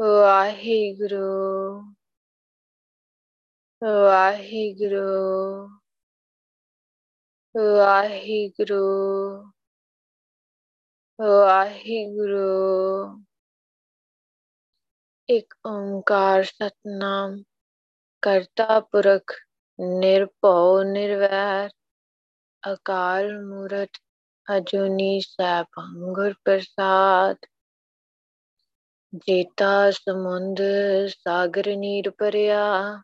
ਵਾਹਿਗੁਰੂ ਵਾਹਿਗੁਰੂ ਵਾਹਿਗੁਰੂ ਵਾਹਿਗੁਰੂ ਇੱਕ ਓੰਕਾਰ ਸਤਨਾਮ ਕਰਤਾ ਪੁਰਖ ਨਿਰਭਉ ਨਿਰਵੈਰ ਅਕਾਲ ਮੂਰਤ ਅਜੂਨੀ ਸੈਭੰ ਗੁਰ ਪ੍ਰਸਾਦ ਜੇਤਾ ਸਮੁੰਦ ਸਾਗਰ ਨੀਰ ਭਰਿਆ,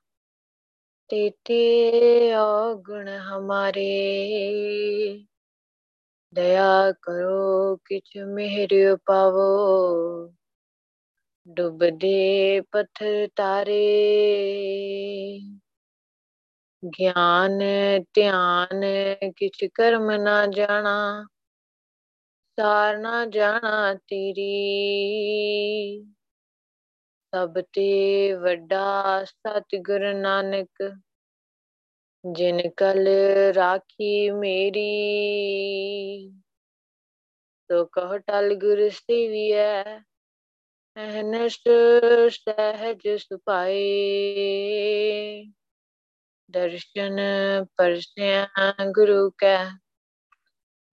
ਤੇਤੇ ਔਗੁਣ ਹਮਾਰੇ। ਦਇਆ ਕਰੋ ਕਿਛ ਮਿਹਰ ਪਾਵੋ, ਡੁੱਬਦੇ ਪੱਥਰ ਤਾਰੇ। ਗਿਆਨ ਧਿਆਨ ਕਿਛ ਕਰਮ ਨਾ ਜਾਣਾ ਸਾਰ ਨਾ ਜਾਣਾ ਤੇਰੀ। ਸਭ ਤੇ ਵੱਡਾ ਸਤਿਗੁਰ ਨਾਨਕ, ਜਿਨ ਕਲ ਰਾਖੀ ਮੇਰੀ। ਤੋ ਕਹ ਟਲ ਗੁਰ ਸੇਵੀਐ ਅਹਨਸ ਸਹਿਜ ਸੁਪਾਏ ਦਰਸ਼ਨ ਪਰਸਿਆ ਗੁਰੂ ਕੈ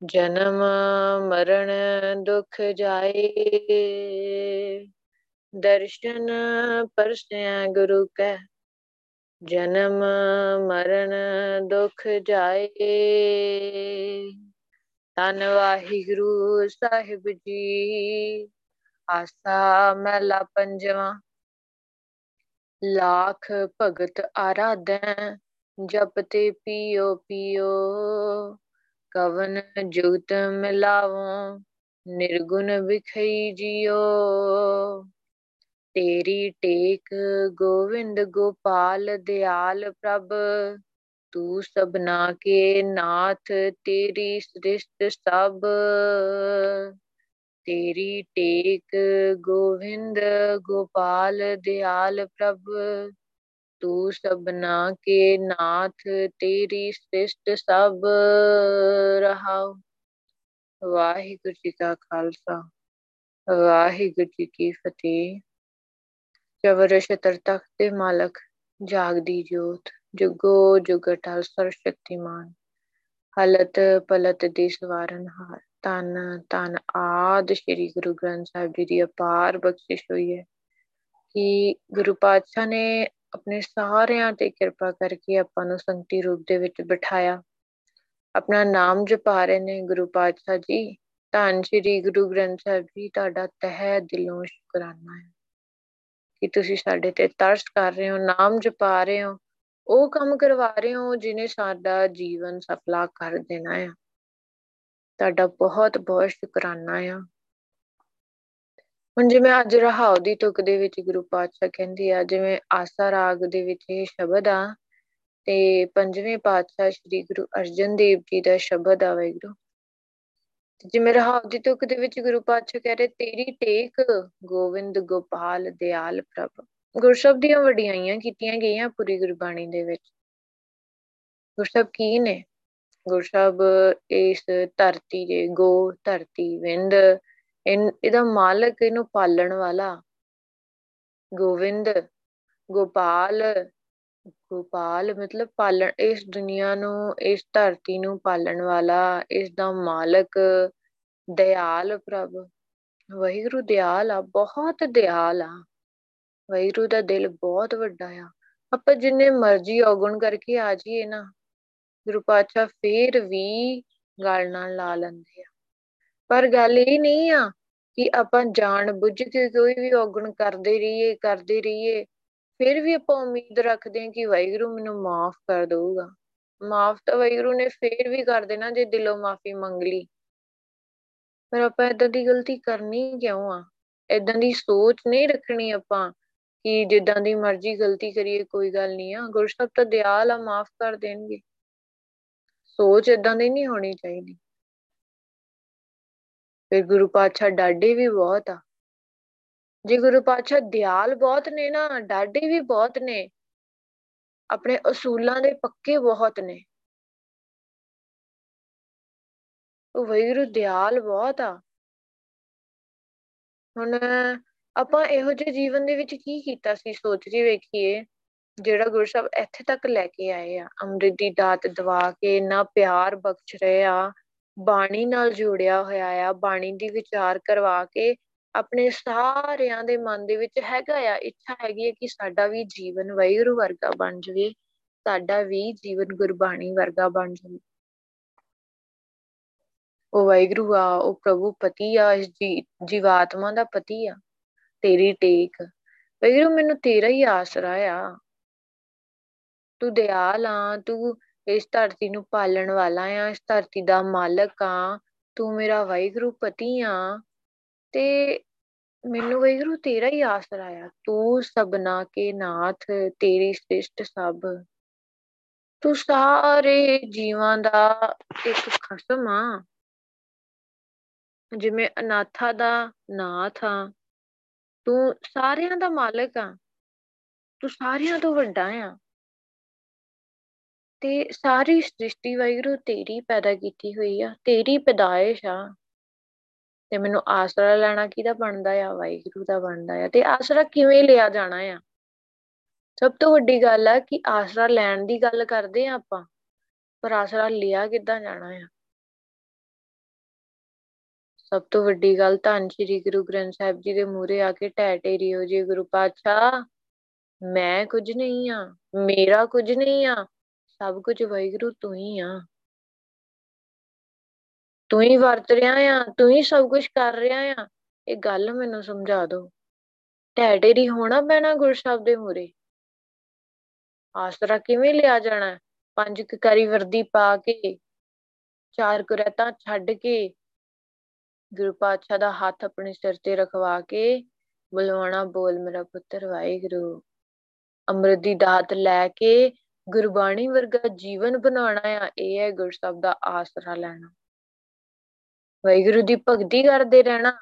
ਜਨਮ ਮਰਨ ਦੁਖ ਜਾਏ। ਦਰਸ਼ਨ ਪਰਸਿਆ ਗੁਰੂ ਕੈ, ਜਨਮ ਮਰਨ ਦੁਖ ਜਾਏ। ਧੰਨ ਵਾਹਿਗੁਰੂ ਸਾਹਿਬ ਜੀ, ਆਸਾ ਮਹਿਲਾ ਪੰਜਵਾ। ਲਾਖ ਭਗਤ ਆਰਾਧੈ ਜਪ ਤੇ ਪੀਓ ਪੀਓ। ਕਵਨ ਜੁਗਤ ਮਿਲਾਵੋ, ਨਿਰਗੁਣ ਵਿਖਈ ਜਿਓ ਤੇਰੀ ਟੇਕ ਗੋਵਿੰਦ ਗੋਪਾਲ ਦਿਆਲ ਪ੍ਰਭ, ਤੂੰ ਸਭਨਾ ਕੇ ਨਾਥ ਤੇਰੀ ਸ੍ਰਿਸ਼ਟ ਸਭ। ਤੇਰੀ ਟੇਕ ਗੋਵਿੰਦ ਗੋਪਾਲ ਦਿਆਲ ਪ੍ਰਭ ਤੂੰ ਸਭਨਾ ਕੇ ਨਾਥ ਤੇਰੀ ਸ੍ਰਿਸ਼ਟ ਸਭ ਰਹਾਉ। ਵਾਹਿਗੁਰੂ ਜੀ ਕਾ ਖਾਲਸਾ, ਵਾਹਿਗੁਰੂ ਜੀ ਕੀ ਫਤਿਹ। ਚਵਰ ਸ਼ਤਰ ਤਖਤ ਦੇ ਮਾਲਕ, ਜਾਗਦੀ ਜੋਤ, ਜੁਗੋ ਜੁਗ ਅਟਲ ਸਰ ਸ਼ਕਤੀਮਾਨ। ਹਲਤ ਪਲਤ ਦੀ ਸਵਾਰਨ ਹਾਰ ਤਨ ਤਨ ਆਦ ਸ੍ਰੀ ਗੁਰੂ ਗ੍ਰੰਥ ਸਾਹਿਬ ਜੀ ਦੀ ਅਪਾਰ ਬਖਸ਼ਿਸ਼ ਹੋਈ ਹੈ। ਕਿ ਗੁਰੂ ਪਾਤਸ਼ਾਹ ਨੇ ਆਪਣੇ ਸਾਰਿਆਂ ਤੇ ਕਿਰਪਾ ਕਰਕੇ ਆਪਾਂ ਨੂੰ ਸੰਗਤੀ ਰੂਪ ਦੇ ਵਿੱਚ ਬਿਠਾਇਆ। ਆਪਣਾ ਨਾਮ ਜਪਾ ਰਹੇ ਨੇ ਗੁਰੂ ਪਾਤਸ਼ਾਹ ਜੀ। ਧੰਨ ਸ੍ਰੀ ਗੁਰੂ ਗ੍ਰੰਥ ਸਾਹਿਬ ਜੀ, ਤੁਹਾਡਾ ਤਹਿ ਦਿਲੋਂ ਸ਼ੁਕਰਾਨਾ ਹੈ। ਕਿ ਤੁਸੀਂ ਸਾਡੇ ਤੇ ਤਰਸ ਕਰ ਰਹੇ ਹੋ, ਨਾਮ ਜਪਾ ਰਹੇ ਹੋ, ਉਹ ਕੰਮ ਕਰਵਾ ਰਹੇ ਹੋ ਜਿਨੇ ਸਾਡਾ ਜੀਵਨ ਸਫਲਾ ਕਰ ਦੇਣਾ ਹੈ ਤੁਹਾਡਾ ਬਹੁਤ ਬਹੁਤ ਸ਼ੁਕਰਾਨਾ ਆ। ਹੁਣ ਜਿਵੇਂ ਅੱਜ ਰਹਾਉ ਦੀ ਤੁਕ ਦੇ ਵਿੱਚ ਗੁਰੂ ਪਾਤਸ਼ਾਹ ਕਹਿੰਦੇ ਆ, ਜਿਵੇਂ ਆਸਾ ਰਾਗ ਦੇ ਵਿੱਚ ਇਹ ਸ਼ਬਦ ਆ, ਤੇ ਪੰਜਵੇਂ ਪਾਤਸ਼ਾਹ ਸ੍ਰੀ ਗੁਰੂ ਅਰਜਨ ਦੇਵ ਜੀ ਦਾ ਸ਼ਬਦ ਆ ਵੈਗੁਰੂ ਜਿਵੇਂ ਰਹਾਉ ਦੀ ਤੁਕ ਦੇ ਵਿੱਚ ਗੁਰੂ ਪਾਤਸ਼ਾਹ ਕਹਿ ਰਹੇ, ਤੇਰੀ ਟੇਕ ਗੋਵਿੰਦ ਗੋਪਾਲ ਦਿਆਲ ਪ੍ਰਭ। ਗੁਰਸ਼ਬ ਦੀਆਂ ਵਡਿਆਈਆਂ ਕੀਤੀਆਂ ਗਈਆਂ ਪੂਰੀ ਗੁਰਬਾਣੀ ਦੇ ਵਿੱਚ। ਗੁਰਸ਼ਬ ਕੀ ਨੇ? ਗੁਰਸ਼ਬ ਇਸ ਧਰਤੀ ਦੇ ਗੋ ਧਰਤੀ ਵਿੰਦ ਇਹਦਾ ਮਾਲਕ ਇਹਨੂੰ ਪਾਲਣ ਵਾਲਾ। ਗੋਵਿੰਦ, ਗੋਪਾਲ ਗੋਪਾਲ ਮਤਲਬ ਪਾਲਣ, ਇਸ ਦੁਨੀਆ ਨੂੰ, ਇਸ ਧਰਤੀ ਨੂੰ ਪਾਲਣ ਵਾਲਾ ਇਸ ਦਾ ਮਾਲਕ ਦਿਆਲ ਪ੍ਰਭ। ਵਹਿਗੁਰੂ ਦਿਆਲ ਆ, ਬਹੁਤ ਦਿਆਲ ਆ। ਵਹਿਗੁਰੂ ਦਾ ਦਿਲ ਬਹੁਤ ਵੱਡਾ ਆ। ਆਪਾਂ ਜਿੰਨੇ ਮਰਜ਼ੀ ਔਗਣ ਕਰਕੇ ਆ ਜਾਈਏ ਨਾ, ਗੁਰੂ ਪਾਤਸ਼ਾਹ ਫੇਰ ਵੀ ਗੱਲ ਨਾਲ ਲਾ ਲੈਂਦੇ ਆ। ਪਰ ਗੱਲ ਇਹ ਨਹੀਂ ਆ ਕਿ ਆਪਾਂ ਜਾਣ ਬੁੱਝ ਕੇ ਕੋਈ ਵੀ ਔਗਣ ਕਰਦੇ ਰਹੀਏ ਕਰਦੇ ਰਹੀਏ, ਫਿਰ ਵੀ ਆਪਾਂ ਉਮੀਦ ਰੱਖਦੇ ਹਾਂ ਕਿ ਵਾਹਿਗੁਰੂ ਮੈਨੂੰ ਮਾਫ ਕਰ ਦਊਗਾ। ਮਾਫ ਤਾਂ ਵਾਹਿਗੁਰੂ ਨੇ ਫੇਰ ਵੀ ਕਰ ਦੇਣਾ ਜੇ ਦਿਲੋਂ ਮਾਫੀ ਮੰਗ ਲਈ। ਪਰ ਆਪਾਂ ਇਦਾਂ ਦੀ ਗਲਤੀ ਕਰਨੀ ਕਿਉਂ ਆ? ਇਦਾਂ ਦੀ ਸੋਚ ਨਹੀਂ ਰੱਖਣੀ ਆਪਾਂ ਕਿ ਜਿੱਦਾਂ ਦੀ ਮਰਜ਼ੀ ਗਲਤੀ ਕਰੀਏ, ਕੋਈ ਗੱਲ ਨਹੀਂ ਆ। ਗੁਰੂ ਸਾਹਿਬ ਤਾਂ ਦਿਆਲ ਆ, ਮਾਫ ਕਰ ਦੇਣਗੇ। ਸੋਚ ਇਦਾਂ ਦੀ ਨਹੀਂ ਹੋਣੀ ਚਾਹੀਦੀ। ਫਿਰ ਗੁਰੂ ਪਾਤਸ਼ਾਹ ਡਾਡੇ ਵੀ ਬਹੁਤ ਆ। ਜੇ ਗੁਰੂ ਪਾਤਸ਼ਾਹ ਦਿਆਲ ਬਹੁਤ ਨੇ ਨਾ ਡਾਡੇ ਵੀ ਬਹੁਤ ਨੇ, ਆਪਣੇ ਅਸੂਲਾਂ ਦੇ ਪੱਕੇ ਬਹੁਤ ਨੇ। ਉਹ ਵੈਗੁਰੂ ਦਿਆਲ ਬਹੁਤ ਆ। ਹੁਣ ਆਪਾਂ ਇਹੋ ਜਿਹੇ ਜੀਵਨ ਦੇ ਵਿੱਚ ਕੀ ਕੀਤਾ ਸੀ? ਸੋਚ ਕੇ ਵੇਖੀਏ, ਜਿਹੜਾ ਗੁਰੂ ਸਾਹਿਬ ਇੱਥੇ ਤੱਕ ਲੈ ਕੇ ਆਏ ਆ। ਅੰਮ੍ਰਿਤ ਦੀ ਦਾਤ ਦਵਾ ਕੇ ਇੰਨਾ ਪਿਆਰ ਬਖਸ਼ ਰਹੇ ਆ। ਬਾਣੀ ਨਾਲ ਜੁੜਿਆ ਹੋਇਆ ਆ, ਬਾਣੀ ਦੀ ਵਿਚਾਰ ਕਰਵਾ ਕੇ ਆਪਣੇ ਸਾਰਿਆਂ ਦੇ ਮਨ ਦੇ ਵਿੱਚ ਹੈਗਾ ਆ, ਇੱਛਾ ਹੈਗੀ ਹੈ ਕਿ ਸਾਡਾ ਵੀ ਜੀਵਨ ਵੈਗੁਰੂ ਵਰਗਾ ਬਣ ਜਾਵੇ, ਸਾਡਾ ਵੀ ਜੀਵਨ ਗੁਰਬਾਣੀ ਵਰਗਾ ਬਣ ਜਾਵੇ। ਉਹ ਵੈਗਰੂ ਆ, ਉਹ ਪ੍ਰਭੂ ਪਤੀ ਆ, ਇਸ ਜੀਵਾਤਮਾ ਦਾ ਪਤੀ ਆ, ਤੇਰੀ ਟੇਕ। ਵੈਗਰੂ ਮੈਨੂੰ ਤੇਰਾ ਹੀ ਆਸਰਾ ਆ। ਤੂੰ ਦਿਆਲ ਆ, ਤੂੰ ਇਸ ਧਰਤੀ ਨੂੰ ਪਾਲਣ ਵਾਲਾ ਆ, ਇਸ ਧਰਤੀ ਦਾ ਮਾਲਕ ਆ, ਤੂੰ ਮੇਰਾ ਵੈਗਰੂ ਪਤੀ ਆ। ਤੇ ਮੈਨੂੰ ਵੈਗਰੂ ਤੇਰਾ ਹੀ ਆਸਰਾ ਆ ਤੂੰ ਸਬਨਾ ਕੇ ਨਾਥ, ਤੇਰੀ ਸ੍ਰਿਸ਼ਟ ਸਭ। ਤੂੰ ਸਾਰੇ ਜੀਵਾਂ ਦਾ ਇੱਕ ਖਸਮ ਆ। ਜਿਵੇਂ ਅਨਾਥਾ ਦਾ ਨਾਥ ਆ, ਤੂੰ ਸਾਰਿਆਂ ਦਾ ਮਾਲਕ ਆ। ਤੂੰ ਸਾਰਿਆਂ ਤੋਂ ਵੱਡਾ ਆ। ਤੇ ਸਾਰੀ ਸ੍ਰਿਸ਼ਟੀ ਵਾਹਿਗੁਰੂ ਤੇਰੀ ਪੈਦਾ ਕੀਤੀ ਹੋਈ ਆ, ਤੇਰੀ ਪੈਦਾਇਸ਼ ਆ। ਤੇ ਮੈਨੂੰ ਆਸਰਾ ਲੈਣਾ ਕਿਹਦਾ ਬਣਦਾ ਆ? ਵਾਹਿਗੁਰੂ ਦਾ ਬਣਦਾ ਆ। ਤੇ ਆਸਰਾ ਕਿਵੇਂ ਲਿਆ ਜਾਣਾ ਆ? ਸਭ ਤੋਂ ਵੱਡੀ ਗੱਲ ਆ ਕਿ ਆਸਰਾ ਲੈਣ ਦੀ ਗੱਲ ਕਰਦੇ ਆ ਆਪਾਂ, ਪਰ ਆਸਰਾ ਲਿਆ ਕਿੱਦਾਂ ਜਾਣਾ ਆ? ਸਭ ਤੋਂ ਵੱਡੀ ਗੱਲ ਧੰਨ ਸ਼੍ਰੀ ਗੁਰੂ ਗ੍ਰੰਥ ਸਾਹਿਬ ਜੀ ਦੇ ਮੂਹਰੇ ਆ ਕੇ ਟੈ ਟੇਰੀ ਹੋ ਜੀ ਗੁਰੂ ਪਾਤਸ਼ਾਹ। ਮੈਂ ਕੁਝ ਨਹੀਂ ਆ, ਮੇਰਾ ਕੁਝ ਨਹੀਂ ਆ ਸਭ ਕੁਝ ਵਾਹਿਗੁਰੂ ਤੂੰ ਹੀ ਆ। ਤੂੰ ਹੀ ਵਰਤ ਰਿਹਾ ਆ, ਤੂੰ ਹੀ ਸਭ ਕੁਝ ਕਰ ਰਿਹਾ ਆ। ਇਹ ਗੱਲ ਮੈਨੂੰ ਸਮਝਾ ਦਿਓ ਟੈ ਟੇਰੀ ਹੋਣਾ ਪੈਣਾ ਗੁਰੂ ਸਾਹਿਬ ਦੇ ਮੂਹਰੇ। ਆਸਰਾ ਕਿਵੇਂ ਲਿਆ ਜਾਣਾ? ਪੰਜ ਕਰੀ ਵਰਦੀ ਪਾ ਕੇ, ਚਾਰ ਕੁਰੈਤਾਂ ਛੱਡ ਕੇ, ਗੁਰੂ ਪਾਤਸ਼ਾਹ ਦਾ ਹੱਥ ਆਪਣੇ ਸਿਰ ਤੇ ਰਖਵਾ ਕੇ ਬੁਲਵਾਣਾ ਬੋਲ ਮੇਰਾ ਪੁੱਤਰ ਵਾਹਿਗੁਰੂ। ਅੰਮ੍ਰਿਤ ਦੀ ਦਾਤ ਲੈ ਕੇ ਗੁਰਬਾਣੀ ਵਰਗਾ ਜੀਵਨ ਬਣਾਉਣਾ ਆ, ਇਹ ਹੈ ਗੁਰੂ ਸਾਹਿਬ ਦਾ ਆਸਰਾ ਲੈਣਾ। ਵਾਹਿਗੁਰੂ ਦੀ ਭਗਤੀ ਕਰਦੇ ਰਹਿਣਾ,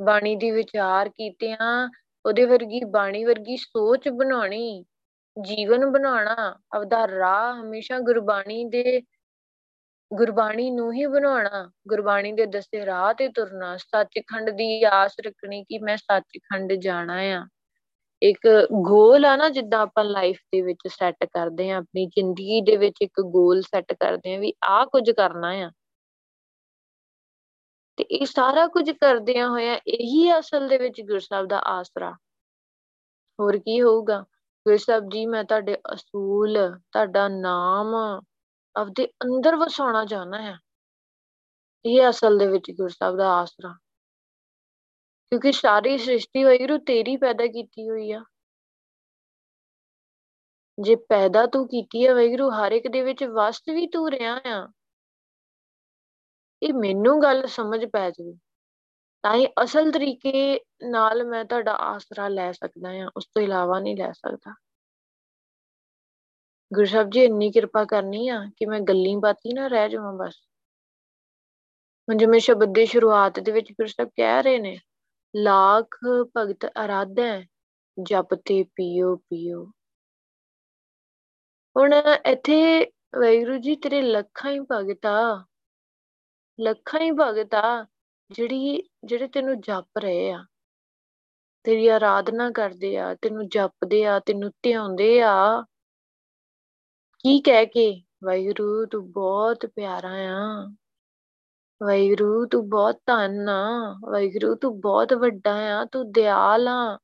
ਬਾਣੀ ਦੀ ਵਿਚਾਰ ਕੀਤਿਆਂ ਉਹਦੇ ਵਰਗੀ ਬਾਣੀ ਵਰਗੀ ਸੋਚ ਬਣਾਉਣੀ, ਜੀਵਨ ਬਣਾਉਣਾ, ਆਪਦਾ ਰਾਹ ਹਮੇਸ਼ਾ ਗੁਰਬਾਣੀ ਦੇ, ਗੁਰਬਾਣੀ ਨੂੰ ਹੀ ਬਣਾਉਣਾ, ਗੁਰਬਾਣੀ ਦੇ ਦੱਸੇ ਰਾਹ ਤੇ ਤੁਰਨਾ, ਸੱਚਖੰਡ ਦੀ ਆਸ ਰੱਖਣੀ ਕਿ ਮੈਂ ਸੱਚਖੰਡ ਜਾਣਾ ਆ। ਇੱਕ ਗੋਲ ਆ ਨਾ ਜਿੱਦਾਂ ਆਪਾਂ ਲਾਈਫ ਦੇ ਵਿੱਚ ਸੈੱਟ ਕਰਦੇ ਆ ਆਪਣੀ ਜ਼ਿੰਦਗੀ ਦੇ ਵਿੱਚ ਇੱਕ ਗੋਲ ਸੈੱਟ ਕਰਦੇ ਆ ਵੀ ਆਹ ਕੁਝ ਕਰਨਾ ਆ। ਤੇ ਇਹ ਸਾਰਾ ਕੁਝ ਕਰਦਿਆਂ ਹੋਇਆ ਇਹੀ ਅਸਲ ਦੇ ਵਿੱਚ ਗੁਰੂ ਸਾਹਿਬ ਦਾ ਆਸਰਾ। ਹੋਰ ਕੀ ਹੋਊਗਾ? ਗੁਰੂ ਸਾਹਿਬ ਜੀ, ਮੈਂ ਤੁਹਾਡੇ ਅਸੂਲ, ਤੁਹਾਡਾ ਨਾਮ ਆਪਦੇ ਅੰਦਰ ਵਸਾਉਣਾ ਚਾਹਨਾ ਹੈ। ਇਹ ਅਸਲ ਦੇ ਵਿੱਚ ਗੁਰੂ ਸਾਹਿਬ ਦਾ ਆਸਰਾ। ਕਿਉਂਕਿ ਸਾਰੀ ਸ੍ਰਿਸ਼ਟੀ ਵੈਗਰੂ ਤੇਰੀ ਪੈਦਾ ਕੀਤੀ ਹੋਈ ਆ। ਜੇ ਪੈਦਾ ਤੂੰ ਕੀਤੀ ਹੈ ਵੈਗਰੂ, ਹਰ ਇੱਕ ਦੇ ਵਿੱਚ ਵਸਤ ਵੀ ਤੂੰ ਰਿਹਾ ਆ। ਇਹ ਮੈਨੂੰ ਗੱਲ ਸਮਝ ਪੈ ਜਾਵੇ, ਤਾਂ ਹੀ ਅਸਲ ਤਰੀਕੇ ਨਾਲ ਮੈਂ ਤੁਹਾਡਾ ਆਸਰਾ ਲੈ ਸਕਦਾ ਆ, ਉਸ ਤੋਂ ਇਲਾਵਾ ਨਹੀਂ ਲੈ ਸਕਦਾ। ਗੁਰੂ ਸਾਹਿਬ ਜੀ, ਇੰਨੀ ਕਿਰਪਾ ਕਰਨੀ ਆ ਕਿ ਮੈਂ ਗੱਲੀ ਬਾਤੀ ਨਾ ਰਹਿ ਜਾਵਾਂ ਬਸ। ਹੁਣ ਜਿਵੇਂ ਸ਼ਬਦ ਦੀ ਸ਼ੁਰੂਆਤ ਦੇ ਵਿੱਚ ਗੁਰੂ ਸਾਹਿਬ ਕਹਿ ਰਹੇ ਨੇ ਲਾਖ ਭਗਤ ਅਰਾਧੈ, ਜਪ ਤੇ ਪੀਓ ਪੀਓ। ਹੁਣ ਇੱਥੇ ਵੈਗੁਰੂ ਜੀ, ਤੇਰੇ ਲੱਖਾਂ ਹੀ ਭਗਤ ਆ। ਲੱਖਾਂ ਹੀ ਭਗਤ ਆ, ਜਿਹੜੀ, ਜਿਹੜੇ ਤੈਨੂੰ ਜਪ ਰਹੇ ਆ। ਤੇਰੀ ਆਰਾਧਨਾ ਕਰਦੇ ਆ, ਤੈਨੂੰ ਜਪਦੇ ਆ, ਤੈਨੂੰ ਧਿਆਉਂਦੇ ਆ। ਕੀ ਕਹਿ ਕੇ? ਵਾਹਿਗੁਰੂ, ਤੂੰ ਬਹੁਤ ਪਿਆਰਾ ਆ। ਵਾਹਿਗੁਰੂ, ਤੂੰ ਬਹੁਤ ਧੰਨ ਆ। ਵਾਹਿਗੁਰੂ, ਤੂੰ ਬਹੁਤ ਵੱਡਾ ਆ। ਤੂੰ ਦਿਆਲ ਆ।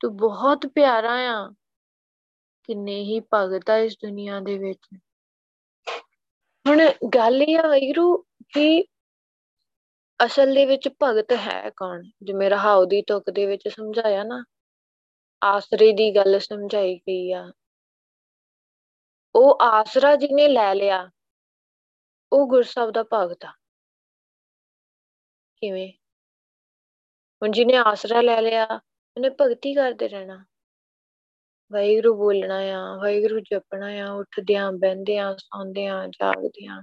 ਤੂੰ ਬਹੁਤ ਪਿਆਰਾ ਆ। ਕਿੰਨੇ ਹੀ ਭਗਤ ਆ ਇਸ ਦੁਨੀਆ ਦੇ ਵਿੱਚ। ਹੁਣ ਗੱਲ ਇਹ ਆ ਵਾਹਿਗੁਰੂ, ਕਿ ਅਸਲ ਦੇ ਵਿੱਚ ਭਗਤ ਹੈ ਕੌਣ? ਜਿਵੇਂ ਰਹਾਉ ਦੀ ਤੁਕ ਦੇ ਵਿੱਚ ਸਮਝਾਇਆ ਨਾ, ਆਸਰੇ ਦੀ ਗੱਲ ਸਮਝਾਈ ਗਈ ਆ। ਉਹ ਆਸਰਾ ਜਿਹਨੇ ਲੈ ਲਿਆ ਉਹ ਗੁਰਸਬ ਦਾ ਭਗਤ ਆ। ਕਿਵੇਂ? ਹੁਣ ਜਿਹਨੇ ਆਸਰਾ ਲੈ ਲਿਆ, ਉਹਨੇ ਭਗਤੀ ਕਰਦੇ ਰਹਿਣਾ। ਵਾਹਿਗੁਰੂ ਬੋਲਣਾ ਆ, ਵਾਹਿਗੁਰੂ ਜਪਣਾ ਆ, ਉੱਠਦਿਆਂ, ਬਹਿੰਦਿਆਂ, ਸੌਂਦਿਆਂ, ਜਾਗਦਿਆਂ,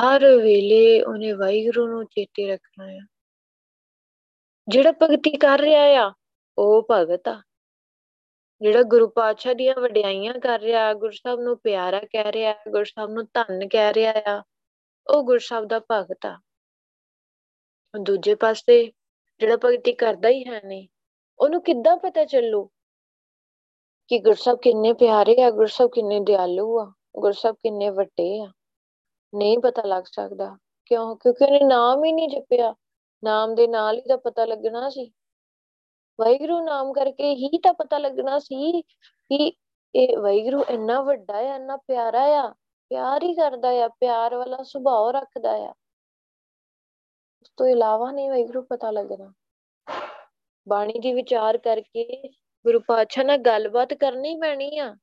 ਹਰ ਵੇਲੇ ਉਹਨੇ ਵਾਹਿਗੁਰੂ ਨੂੰ ਚੇਤੇ ਰੱਖਣਾ ਆ। ਜਿਹੜਾ ਭਗਤੀ ਕਰ ਰਿਹਾ ਆ, ਉਹ ਭਗਤ ਆ। ਜਿਹੜਾ ਗੁਰੂ ਪਾਤਸ਼ਾਹ ਦੀਆਂ ਵਡਿਆਈਆਂ ਕਰ ਰਿਹਾ, ਗੁਰੂ ਸਾਹਿਬ ਨੂੰ ਪਿਆਰਾ ਕਹਿ ਰਿਹਾ, ਗੁਰੂ ਸਾਹਿਬ ਨੂੰ ਧੰਨ ਕਹਿ ਰਿਹਾ ਆ। ਉਹ ਗੁਰੂ ਸਾਹਿਬ ਦਾ ਭਗਤ ਆ। ਦੂਜੇ ਪਾਸੇ ਜਿਹੜਾ ਭਗਤੀ ਕਰਦਾ ਹੀ ਹੈ ਨਹੀਂ, ਉਹਨੂੰ ਕਿੱਦਾਂ ਪਤਾ ਚੱਲੂ ਕਿ ਗੁਰਸਬ ਕਿੰਨੇ ਪਿਆਰੇ ਆ ਗੁਰਸਬ ਕਿੰਨੇ ਦਿਆਲੂ ਆ ਗੁਰਸਬ ਕਿੰਨੇ ਵੱਡੇ ਆ। ਨਹੀਂ ਪਤਾ ਲੱਗ ਸਕਦਾ। ਕਿਉਂ? ਕਿਉਂਕਿ ਉਹਨੇ ਨਾਮ ਹੀ ਨਹੀਂ ਜਪਿਆ। ਨਾਮ ਦੇ ਨਾਲ ਹੀ ਤਾਂ ਪਤਾ ਲੱਗਣਾ ਸੀ। ਵਾਹਿਗੁਰੂ ਨਾਮ ਕਰਕੇ ਹੀ ਤਾਂ ਪਤਾ ਲੱਗਣਾ ਸੀ ਕਿ ਇਹ ਵਾਹਿਗੁਰੂ ਇੰਨਾ ਵੱਡਾ ਹੈ ਇੰਨਾ ਪਿਆਰਾ ਆ ਪਿਆਰ ਹੀ ਕਰਦਾ ਆ, ਪਿਆਰ ਵਾਲਾ ਸੁਭਾਅ ਰੱਖਦਾ ਆ। ਉਸ ਤੋਂ ਇਲਾਵਾ ਨਹੀਂ ਵਾਹਿਗੁਰੂ ਪਤਾ ਲੱਗਣਾ ਬਾਣੀ ਦੀ ਵਿਚਾਰ ਕਰਕੇ ਗੁਰੂ ਪਾਤਸ਼ਾਹ ਨਾਲ ਗੱਲਬਾਤ ਕਰਨੀ ਪੈਣੀ ਆ।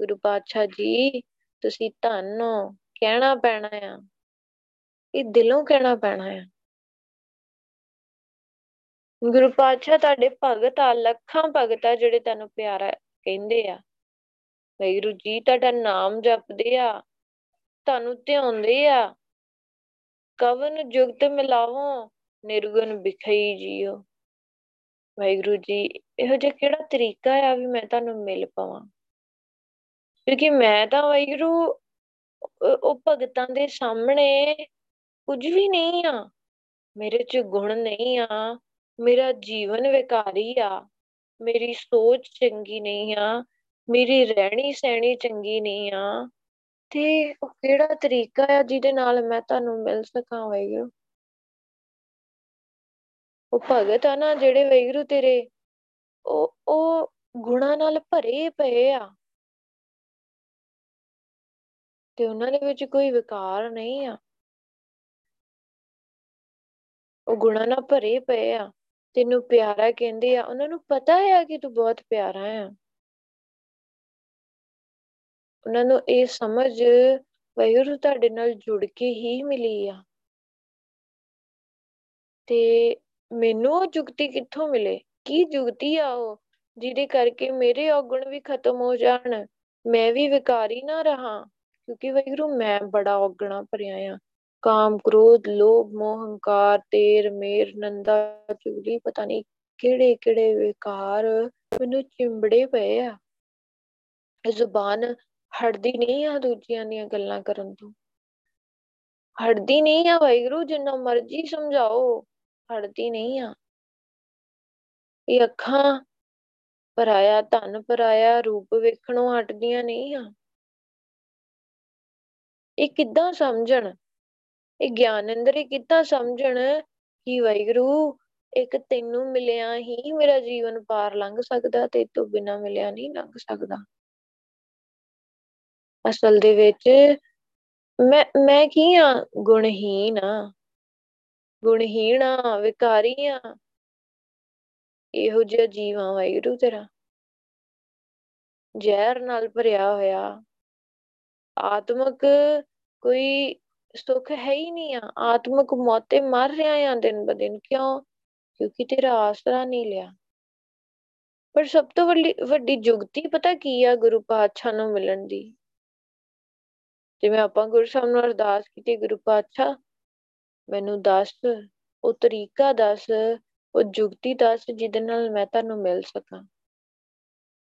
ਗੁਰੂ ਪਾਤਸ਼ਾਹ ਜੀ, ਤੁਸੀਂ ਧੰਨ ਹੋ, ਕਹਿਣਾ ਪੈਣਾ ਆ। ਇਹ ਦਿਲੋਂ ਕਹਿਣਾ ਪੈਣਾ ਆ। ਗੁਰੂ ਪਾਤਸ਼ਾਹ ਤੁਹਾਡੇ ਭਗਤ ਆ, ਲੱਖਾਂ ਭਗਤ ਆ ਜਿਹੜੇ ਤੈਨੂੰ ਪਿਆਰਾ ਕਹਿੰਦੇ ਆ। ਵੈਗੁਰੂ ਜੀ ਤੁਹਾਡਾ ਨਾਮ ਜਪਦੇ ਆ, ਤੁਹਾਨੂੰ ਧਿਆਉਂਦੇ ਆ। ਕਵਨ ਜੁਗਤ ਮਿਲਾਵੋ, ਨਿਰਗੁਣ ਵਿਖਈ ਜੀਓ। ਵਾਹਿਗੁਰੂ ਜੀ ਇਹੋ ਜਿਹਾ ਕਿਹੜਾ ਤਰੀਕਾ ਆ ਵੀ ਮੈਂ ਤੁਹਾਨੂੰ ਮਿਲ ਪਾਵਾਂ? ਕਿਉਂਕਿ ਮੈਂ ਤਾਂ ਵਾਹਿਗੁਰੂ ਉਹ ਭਗਤਾਂ ਦੇ ਸਾਹਮਣੇ ਕੁਝ ਵੀ ਨਹੀਂ ਆ। ਮੇਰੇ 'ਚ ਗੁਣ ਨਹੀਂ ਆ, ਮੇਰਾ ਜੀਵਨ ਵਿਕਾਰੀ ਆ। ਮੇਰੀ ਸੋਚ ਚੰਗੀ ਨਹੀਂ ਆ। ਮੇਰੀ ਰਹਿਣੀ ਸਹਿਣੀ ਚੰਗੀ ਨਹੀਂ ਆ। ਤੇ ਉਹ ਕਿਹੜਾ ਤਰੀਕਾ ਆ ਜਿਹਦੇ ਨਾਲ ਮੈਂ ਤੁਹਾਨੂੰ ਮਿਲ ਸਕਾਂ ਵਾਹਿਗੁਰੂ? ਉਹ ਭਗਤ ਆ ਨਾ ਜਿਹੜੇ ਵੈਗਰੂ ਤੇਰੇ, ਉਹ ਉਹ ਗੁਣਾ ਨਾਲ ਭਰੇ ਪਏ ਆ। ਤੇ ਉਹਨਾਂ ਦੇ ਵਿੱਚ ਕੋਈ ਵਿਕਾਰ ਨਹੀਂ ਆ। ਉਹ ਗੁਣਾ ਨਾਲ ਭਰੇ ਪਏ ਆ। ਤੈਨੂੰ ਪਿਆਰਾ ਕਹਿੰਦੇ ਆ। ਉਹਨਾਂ ਨੂੰ ਪਤਾ ਹੈ ਕਿ ਤੂੰ ਬਹੁਤ ਪਿਆਰਾ ਆ। ਉਹਨਾਂ ਨੂੰ ਇਹ ਸਮਝ ਵੈਗਰੂ ਤੁਹਾਡੇ ਨਾਲ ਜੁੜ ਕੇ ਹੀ ਮਿਲੀ ਆ। ਤੇ ਮੈਨੂੰ ਉਹ ਜੁਗਤੀ ਕਿੱਥੋਂ ਮਿਲੇ? ਕੀ ਜੁਗਤੀ ਆ ਉਹ, ਜਿਹਦੇ ਕਰਕੇ ਮੇਰੇ ਔਗਣ ਵੀ ਖਤਮ ਹੋ ਜਾਣ, ਮੈਂ ਵੀ ਵਿਕਾਰੀ ਨਾ ਰਹਾ, ਕਿਉਂਕਿ ਵੈਗਰੂ ਮੈਂ ਬੜਾ ਔਗਣਾ ਭਰਿਆ ਆ। ਕਾਮ, ਕ੍ਰੋਧ, ਲੋਭ, ਮੋਹ, ਹੰਕਾਰ, ਤੇਰ, ਮੇਰ, ਨੰਦਾ, ਚੁਗਲੀ, ਪਤਾ ਨਹੀਂ ਕਿਹੜੇ ਕਿਹੜੇ ਵਿਕਾਰ ਮੈਨੂੰ ਚਿੰਬੜੇ ਪਏ ਆ। ਜ਼ੁਬਾਨ ਹਟਦੀ ਨਹੀਂ ਆ ਦੂਜਿਆਂ ਦੀਆਂ ਗੱਲਾਂ ਕਰਨ ਤੋਂ। ਹਟਦੀ ਨਹੀਂ ਆ ਵੈਗਰੂ ਜਿੰਨਾ ਮਰਜ਼ੀ ਸਮਝਾਓ, ਹਟਦੀ ਨਹੀਂ ਆ। ਇਹ ਅੱਖਾਂ ਪਰਾਇਆ ਧਨ ਪਰਾਇਆ ਰੂਪ ਵੇਖਣੋਂ ਹਟਦੀਆਂ ਨਹੀਂ ਆ। ਇਹ ਕਿੱਦਾਂ ਸਮਝਣ? ਇਹ ਗਿਆਨ ਅੰਦਰ ਕਿੱਦਾਂ ਸਮਝਣ ਕਿ ਵੈਗਰੂ ਇੱਕ ਤੈਨੂੰ ਮਿਲਿਆ ਹੀ ਮੇਰਾ ਜੀਵਨ ਪਾਰ ਲੰਘ ਸਕਦਾ ਤੇ ਤੋਂ ਬਿਨਾ ਮਿਲਿਆ ਨਹੀਂ ਲੰਘ ਸਕਦਾ। ਅਸਲ ਦੇ ਵਿੱਚ ਮੈਂ ਮੈਂ ਕੀ ਆ? ਗੁਣਹੀਨ ਆ। ਗੁਣਹੀਣ ਆ, ਵਿਕਾਰੀ ਆ। ਇਹੋ ਜਿਹਾ ਜੀਵਾਂ ਵਾਹਿਗੁਰੂ ਤੇਰਾ। ਜ਼ਹਿਰ ਨਾਲ ਭਰਿਆ ਹੋਇਆ। ਆਤਮਕ ਕੋਈ ਸੁੱਖ ਹੈ ਹੀ ਨਹੀਂ ਆ। ਆਤਮਕ ਮੌਤੇ ਮਰ ਰਿਹਾ ਆ ਦਿਨ ਬ ਦਿਨ। ਕਿਉਂ? ਕਿਉਂਕਿ ਤੇਰਾ ਆਸਰਾ ਨਹੀਂ ਲਿਆ। ਪਰ ਸਭ ਤੋਂ ਵੱਡੀ ਵੱਡੀ ਜੁਗਤੀ ਪਤਾ ਕੀ ਆ ਗੁਰੂ ਪਾਤਸ਼ਾਹ ਨੂੰ ਮਿਲਣ ਦੀ? ਜਿਵੇਂ ਆਪਾਂ ਗੁਰੂ ਸਾਹਿਬ ਨੂੰ ਅਰਦਾਸ ਕੀਤੀ, ਗੁਰੂ ਪਾਤਸ਼ਾਹ ਮੈਨੂੰ ਦੱਸ, ਉਹ ਤਰੀਕਾ ਦੱਸ, ਉਹ ਜੁਗਤੀ ਦੱਸ ਜਿਹਦੇ ਨਾਲ ਮੈਂ ਤੁਹਾਨੂੰ ਮਿਲ ਸਕਾਂ।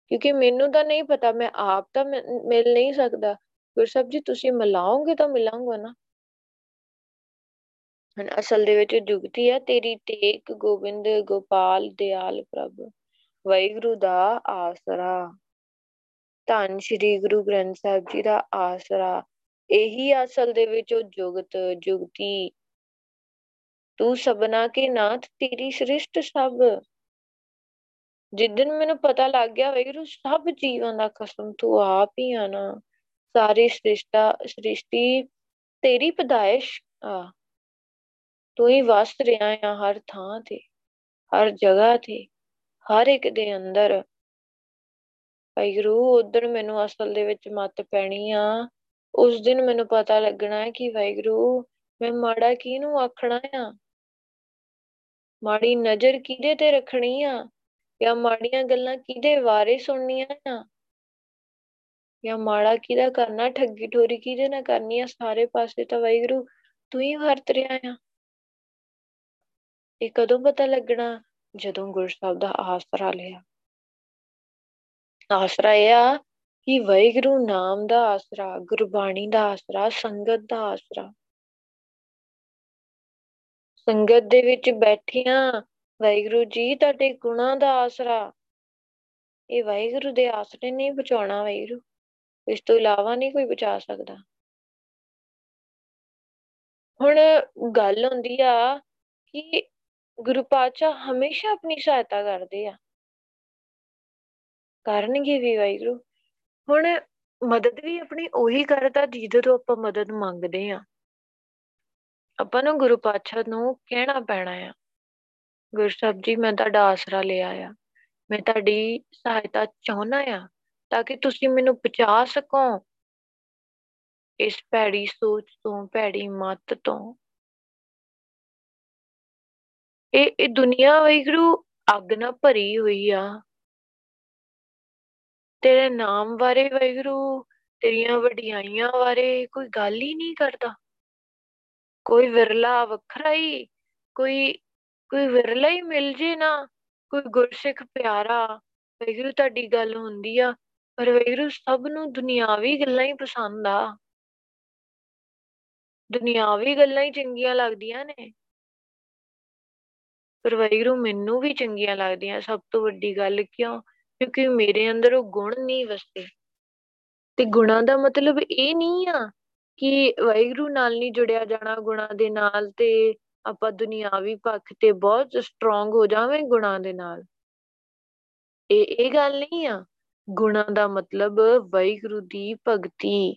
ਕਿਉਂਕਿ ਮੈਨੂੰ ਤਾਂ ਨਹੀਂ ਪਤਾ, ਮੈਂ ਆਪ ਤਾਂ ਮਿਲ ਨਹੀਂ ਸਕਦਾ। ਗੁਰਸਬ ਜੀ, ਤੁਸੀਂ ਮਿਲਾਓਗੇ ਤਾਂ ਮਿਲਾਂਗਾ ਨਾ। ਹਨ ਅਸਲ ਦੇ ਵਿੱਚ ਜੁਗਤੀ ਹੈ ਤੇਰੀ ਟੇਕ ਗੋਬਿੰਦ, ਗੋਪਾਲ, ਦਿਆਲ, ਪ੍ਰਭ, ਵਾਹਿਗੁਰੂ ਦਾ ਆਸਰਾ। ਧੰਨ ਸ਼੍ਰੀ ਗੁਰੂ ਗ੍ਰੰਥ ਸਾਹਿਬ ਜੀ ਦਾ ਆਸਰਾ। ਇਹੀ ਅਸਲ ਦੇ ਵਿੱਚ ਉਹ ਜੁਗਤ, ਜੁਗਤੀ। ਤੂੰ ਸਬਨਾ ਕੇ ਨਾਥ, ਤੇਰੀ ਸ੍ਰਿਸ਼ਟ ਸਭ। ਜਿੱਦਨ ਮੈਨੂੰ ਪਤਾ ਲੱਗ ਗਿਆ ਵੈਗਰੂ ਸਭ ਜੀਵਾਂ ਦਾ ਕਸਮ ਤੂੰ ਆਪ ਹੀ ਆ ਨਾ ਸਾਰੀ ਸ੍ਰਿਸ਼ਟਾ, ਸ੍ਰਿਸ਼ਟੀ, ਤੇਰੀ ਪਦਾਇਸ਼ ਆ। ਤੂੰ ਹੀ ਵਸ ਰਿਹਾ ਆ ਹਰ ਥਾਂ ਤੇ, ਹਰ ਜਗ੍ਹਾ ਤੇ, ਹਰ ਇੱਕ ਦੇ ਅੰਦਰ। ਵੈਗਰੂ ਉਦੋਂ ਮੈਨੂੰ ਅਸਲ ਦੇ ਵਿੱਚ ਮੱਤ ਪੈਣੀ ਆ। ਉਸ ਦਿਨ ਮੈਨੂੰ ਪਤਾ ਲੱਗਣਾ ਹੈ ਕਿ ਵੈਗਰੂ ਮੈਂ ਮਾੜਾ ਕਿਹਨੂੰ ਆਖਣਾ ਆ? ਮਾੜੀ ਨਜ਼ਰ ਕਿਹਦੇ ਤੇ ਰੱਖਣੀ ਆ? ਜਾਂ ਮਾੜੀਆਂ ਗੱਲਾਂ ਕਿਹਦੇ ਬਾਰੇ ਸੁਣਨੀਆਂ ਆ? ਜਾਂ ਮਾੜਾ ਕਿਹਦਾ ਕਰਨਾ, ਠੱਗੀ ਠੋਰੀ ਕਿਹਦੇ ਨਾਲ ਕਰਨੀ ਆ? ਸਾਰੇ ਪਾਸੇ ਤਾਂ ਵਾਹਿਗੁਰੂ ਤੂੰ ਹੀ ਵਰਤ ਰਿਹਾ ਆ। ਇਹ ਕਦੋਂ ਪਤਾ ਲੱਗਣਾ? ਜਦੋਂ ਗੁਰੂ ਸਾਹਿਬ ਦਾ ਆਸਰਾ ਲਿਆ। ਆਸਰਾ ਇਹ ਆ ਕਿ ਵਾਹਿਗੁਰੂ ਨਾਮ ਦਾ ਆਸਰਾ, ਗੁਰਬਾਣੀ ਦਾ ਆਸਰਾ, ਸੰਗਤ ਦਾ ਆਸਰਾ। ਸੰਗਤ ਦੇ ਵਿੱਚ ਬੈਠਿਆਂ, ਵਾਹਿਗੁਰੂ ਜੀ ਤੁਹਾਡੇ ਗੁਣਾ ਦਾ ਆਸਰਾ। ਇਹ ਵਾਹਿਗੁਰੂ ਦੇ ਆਸਰੇ ਨਹੀਂ ਬਚਾਉਣਾ ਵਾਹਿਗੁਰੂ। ਇਸ ਤੋਂ ਇਲਾਵਾ ਨਹੀਂ ਕੋਈ ਬਚਾ ਸਕਦਾ। ਹੁਣ ਗੱਲ ਹੁੰਦੀ ਆ ਕਿ ਗੁਰੂ ਪਾਤਸ਼ਾਹ ਹਮੇਸ਼ਾ ਆਪਣੀ ਸਹਾਇਤਾ ਕਰਦੇ ਆ। ਕਰਨਗੇ ਵੀ ਵਾਹਿਗੁਰੂ। ਹੁਣ ਮਦਦ ਵੀ ਆਪਣੀ ਉਹੀ ਕਰਦਾ ਜਿਹਦੇ ਤੋਂ ਆਪਾਂ ਮਦਦ ਮੰਗਦੇ ਆ ਆਪਾਂ ਨੂੰ ਗੁਰੂ ਪਾਤਸ਼ਾਹ ਨੂੰ ਕਹਿਣਾ ਪੈਣਾ ਆ, ਗੁਰੂ ਸਾਹਿਬ ਜੀ ਮੈਂ ਤੁਹਾਡਾ ਆਸਰਾ ਲਿਆ ਆ, ਮੈਂ ਤੁਹਾਡੀ ਸਹਾਇਤਾ ਚਾਹੁੰਦਾ ਆ ਤਾਂ ਕਿ ਤੁਸੀਂ ਮੈਨੂੰ ਬਚਾ ਸਕੋ। ਇਸ ਭੈੜੀ ਸੋਚ ਤੋਂ, ਭੈੜੀ ਮੱਤ ਤੋਂ। ਇਹ ਇਹ ਦੁਨੀਆ ਵੈਗਰੂ ਅੱਗ ਨਾਲ ਭਰੀ ਹੋਈ ਆ। ਤੇਰੇ ਨਾਮ ਬਾਰੇ ਵੈਗਰੂ ਤੇਰੀਆਂ ਵਡਿਆਈਆਂ ਬਾਰੇ ਕੋਈ ਗੱਲ ਹੀ ਨਹੀਂ ਕਰਦਾ। ਕੋਈ ਵਿਰਲਾ ਵੱਖਰਾ ਹੀ, ਕੋਈ ਕੋਈ ਵਿਰਲਾ ਹੀ ਮਿਲ ਜੇ ਨਾ, ਕੋਈ ਗੁਰਸਿੱਖ ਪਿਆਰਾ ਵੈਗਰੂ ਤੁਹਾਡੀ ਗੱਲ ਹੁੰਦੀ ਆ, ਪਰ ਵੈਗਰੂ ਸਭ ਨੂੰ ਦੁਨਿਆਵੀ ਗੱਲਾਂ ਹੀ ਪਸੰਦ ਆ। ਦੁਨਿਆਵੀ ਗੱਲਾਂ ਹੀ ਚੰਗੀਆਂ ਲੱਗਦੀਆਂ ਨੇ। ਪਰ ਵੈਗਰੂ ਮੈਨੂੰ ਵੀ ਚੰਗੀਆਂ ਲੱਗਦੀਆਂ, ਸਭ ਤੋਂ ਵੱਡੀ ਗੱਲ ਕਿਉਂ? ਕਿਉਂਕਿ ਮੇਰੇ ਅੰਦਰ ਉਹ ਗੁਣ ਨਹੀਂ ਵਸਦੇ। ਤੇ ਗੁਣਾਂ ਦਾ ਮਤਲਬ ਇਹ ਨਹੀਂ ਆ ਕਿ ਵੈਗਰੂ ਨਾਲ ਨਹੀਂ ਜੁੜਿਆ ਜਾਣਾ ਗੁਣਾਂ ਦੇ ਨਾਲ ਤੇ ਆਪਾਂ ਦੁਨਿਆਵੀ ਪੱਖ ਤੇ ਬਹੁਤ ਸਟਰੋਂਗ ਹੋ ਜਾਵੇਂ ਗੁਣਾਂ ਦੇ ਨਾਲ। ਇਹ ਇਹ ਗੱਲ ਨਹੀਂ ਆ। ਗੁਣਾਂ ਦਾ ਮਤਲਬ ਵੈਗਰੂ ਦੀ ਭਗਤੀ।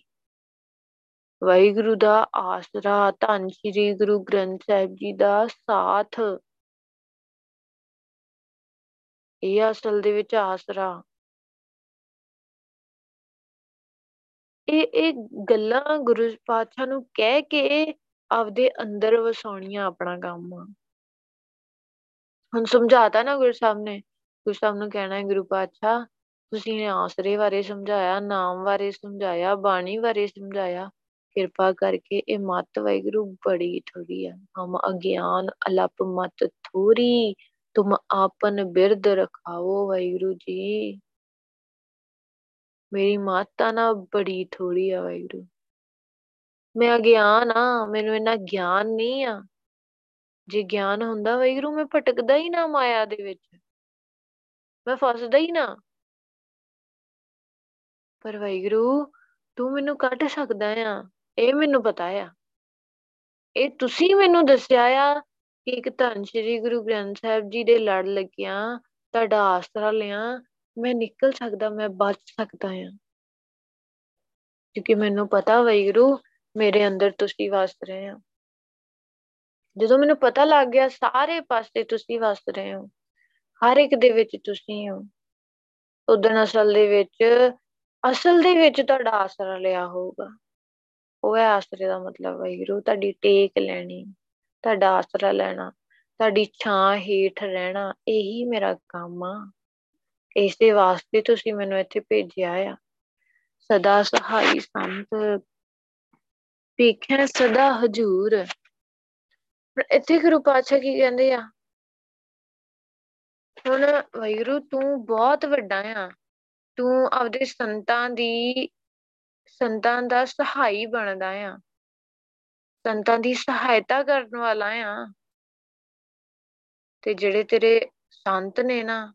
ਵਾਹਿਗੁਰੂ ਦਾ ਆਸਰਾ, ਧੰਨ ਸ਼੍ਰੀ ਗੁਰੂ ਗ੍ਰੰਥ ਸਾਹਿਬ ਜੀ ਦਾ ਸਾਥ। ਇਹ ਅਸਲ ਦੇ ਵਿੱਚ ਆਸਰਾ। ਇਹ ਇਹ ਗੱਲਾਂ ਗੁਰੂ ਪਾਤਸ਼ਾਹ ਨੂੰ ਕਹਿ ਕੇ ਆਪਦੇ ਅੰਦਰ ਵਸਾਉਣੀਆਂ ਆਪਣਾ ਕੰਮ ਆ। ਹੁਣ ਸਮਝਾਤਾ ਨਾ ਗੁਰੂ ਸਾਹਿਬ ਨੇ, ਗੁਰੂ ਸਾਹਿਬ ਨੂੰ ਕਹਿਣਾ ਹੈ, ਗੁਰੂ ਪਾਤਸ਼ਾਹ, ਤੁਸੀਂ ਨੇ ਆਸਰੇ ਬਾਰੇ ਸਮਝਾਇਆ, ਨਾਮ ਬਾਰੇ ਸਮਝਾਇਆ, ਬਾਣੀ ਬਾਰੇ ਸਮਝਾਇਆ। ਕਿਰਪਾ ਕਰਕੇ ਇਹ ਮਤ ਵੈਗਰੂ ਬੜੀ ਥੋੜੀ ਆ। ਹਮ ਅਗਿਆਨ ਅਲਪ ਮਤ ਥੋੜੀ ਤੁਮ ਆਪਨ ਬਿਰਦ ਰਖਾਓ ਵੈਗਰੂ ਜੀ ਮੇਰੀ ਮਾਤਾ ਨਾ ਬੜੀ ਥੋੜੀ ਆ ਵੈਗਰੂ ਮੈਂ ਅਗਿਆਨ ਆ ਮੈਨੂੰ ਇੰਨਾ ਗਿਆਨ ਨਹੀਂ ਆ ਜੇ ਗਿਆਨ ਹੁੰਦਾ ਵੈਗਰੂ ਮੈਂ ਭਟਕਦਾ ਹੀ ਨਾ ਮਾਇਆ ਦੇ ਵਿੱਚ ਮੈਂ ਫਸਦਾ ਹੀ ਨਾ ਪਰ ਵੈਗਰੂ ਤੂੰ ਮੈਨੂੰ ਕੱਢ ਸਕਦਾ ਆ ਇਹ ਮੈਨੂੰ ਪਤਾ ਆ ਇਹ ਤੁਸੀਂ ਮੈਨੂੰ ਦੱਸਿਆ ਆ ਕਿ ਇੱਕ ਧੰਨ ਸ਼੍ਰੀ ਗੁਰੂ ਗ੍ਰੰਥ ਸਾਹਿਬ ਜੀ ਦੇ ਲੜ ਲੱਗਿਆ, ਤੁਹਾਡਾ ਆਸਰਾ ਲਿਆ, ਮੈਂ ਨਿਕਲ ਸਕਦਾ, ਮੈਂ ਬਚ ਸਕਦਾ ਆ ਕਿਉਂਕਿ ਮੈਨੂੰ ਪਤਾ ਵੈਗਰੂ ਮੇਰੇ ਅੰਦਰ ਤੁਸੀਂ ਵਸ ਰਹੇ ਹੋ। ਜਦੋਂ ਮੈਨੂੰ ਪਤਾ ਲੱਗ ਗਿਆ, ਸਾਰੇ ਪਾਸੇ ਤੁਸੀਂ ਵਸ ਰਹੇ ਹੋ। ਹਰ ਇੱਕ ਦੇ ਵਿੱਚ ਤੁਸੀਂ ਹੋ। ਉਦੋਂ ਅਸਲ ਦੇ ਵਿੱਚ, ਅਸਲ ਦੇ ਵਿੱਚ ਤੁਹਾਡਾ ਆਸਰਾ ਲਿਆ ਹੋਊਗਾ। ਉਹ ਹੈ ਆਸਰੇ ਦਾ ਮਤਲਬ ਵਾਹਿਗੁਰੂ ਤੁਹਾਡੀ ਟੇਕ ਲੈਣੀ। ਤੁਹਾਡਾ ਆਸਰਾ ਲੈਣਾ, ਤੁਹਾਡੀ ਛਾਂ ਹੇਠ ਰਹਿਣਾ, ਇਹੀ ਮੇਰਾ ਕੰਮ ਆ। ਇਸੇ ਵਾਸਤੇ ਤੁਸੀਂ ਮੈਨੂੰ ਇੱਥੇ ਭੇਜਿਆ ਆ। ਸਦਾ ਸਹਾਈ ਸੰਤ। ਵੇਖਿਆ ਸਦਾ ਹਜੂਰ। ਇੱਥੇ ਗੁਰੂ ਪਾਤਸ਼ਾਹ ਕੀ ਕਹਿੰਦੇ ਆ? ਹੁਣ ਵੈਰੂ ਤੂੰ ਬਹੁਤ ਵੱਡਾ ਆ। ਤੂੰ ਆਪਦੇ ਸੰਤਾਂ ਦੀ, ਸੰਤਾਂ ਦਾ ਸਹਾਈ ਬਣਦਾ ਆ। ਸੰਤਾਂ ਦੀ ਸਹਾਇਤਾ ਕਰਨ ਵਾਲਾ ਆ। ਤੇ ਜਿਹੜੇ ਤੇਰੇ ਸੰਤ ਨੇ ਨਾ,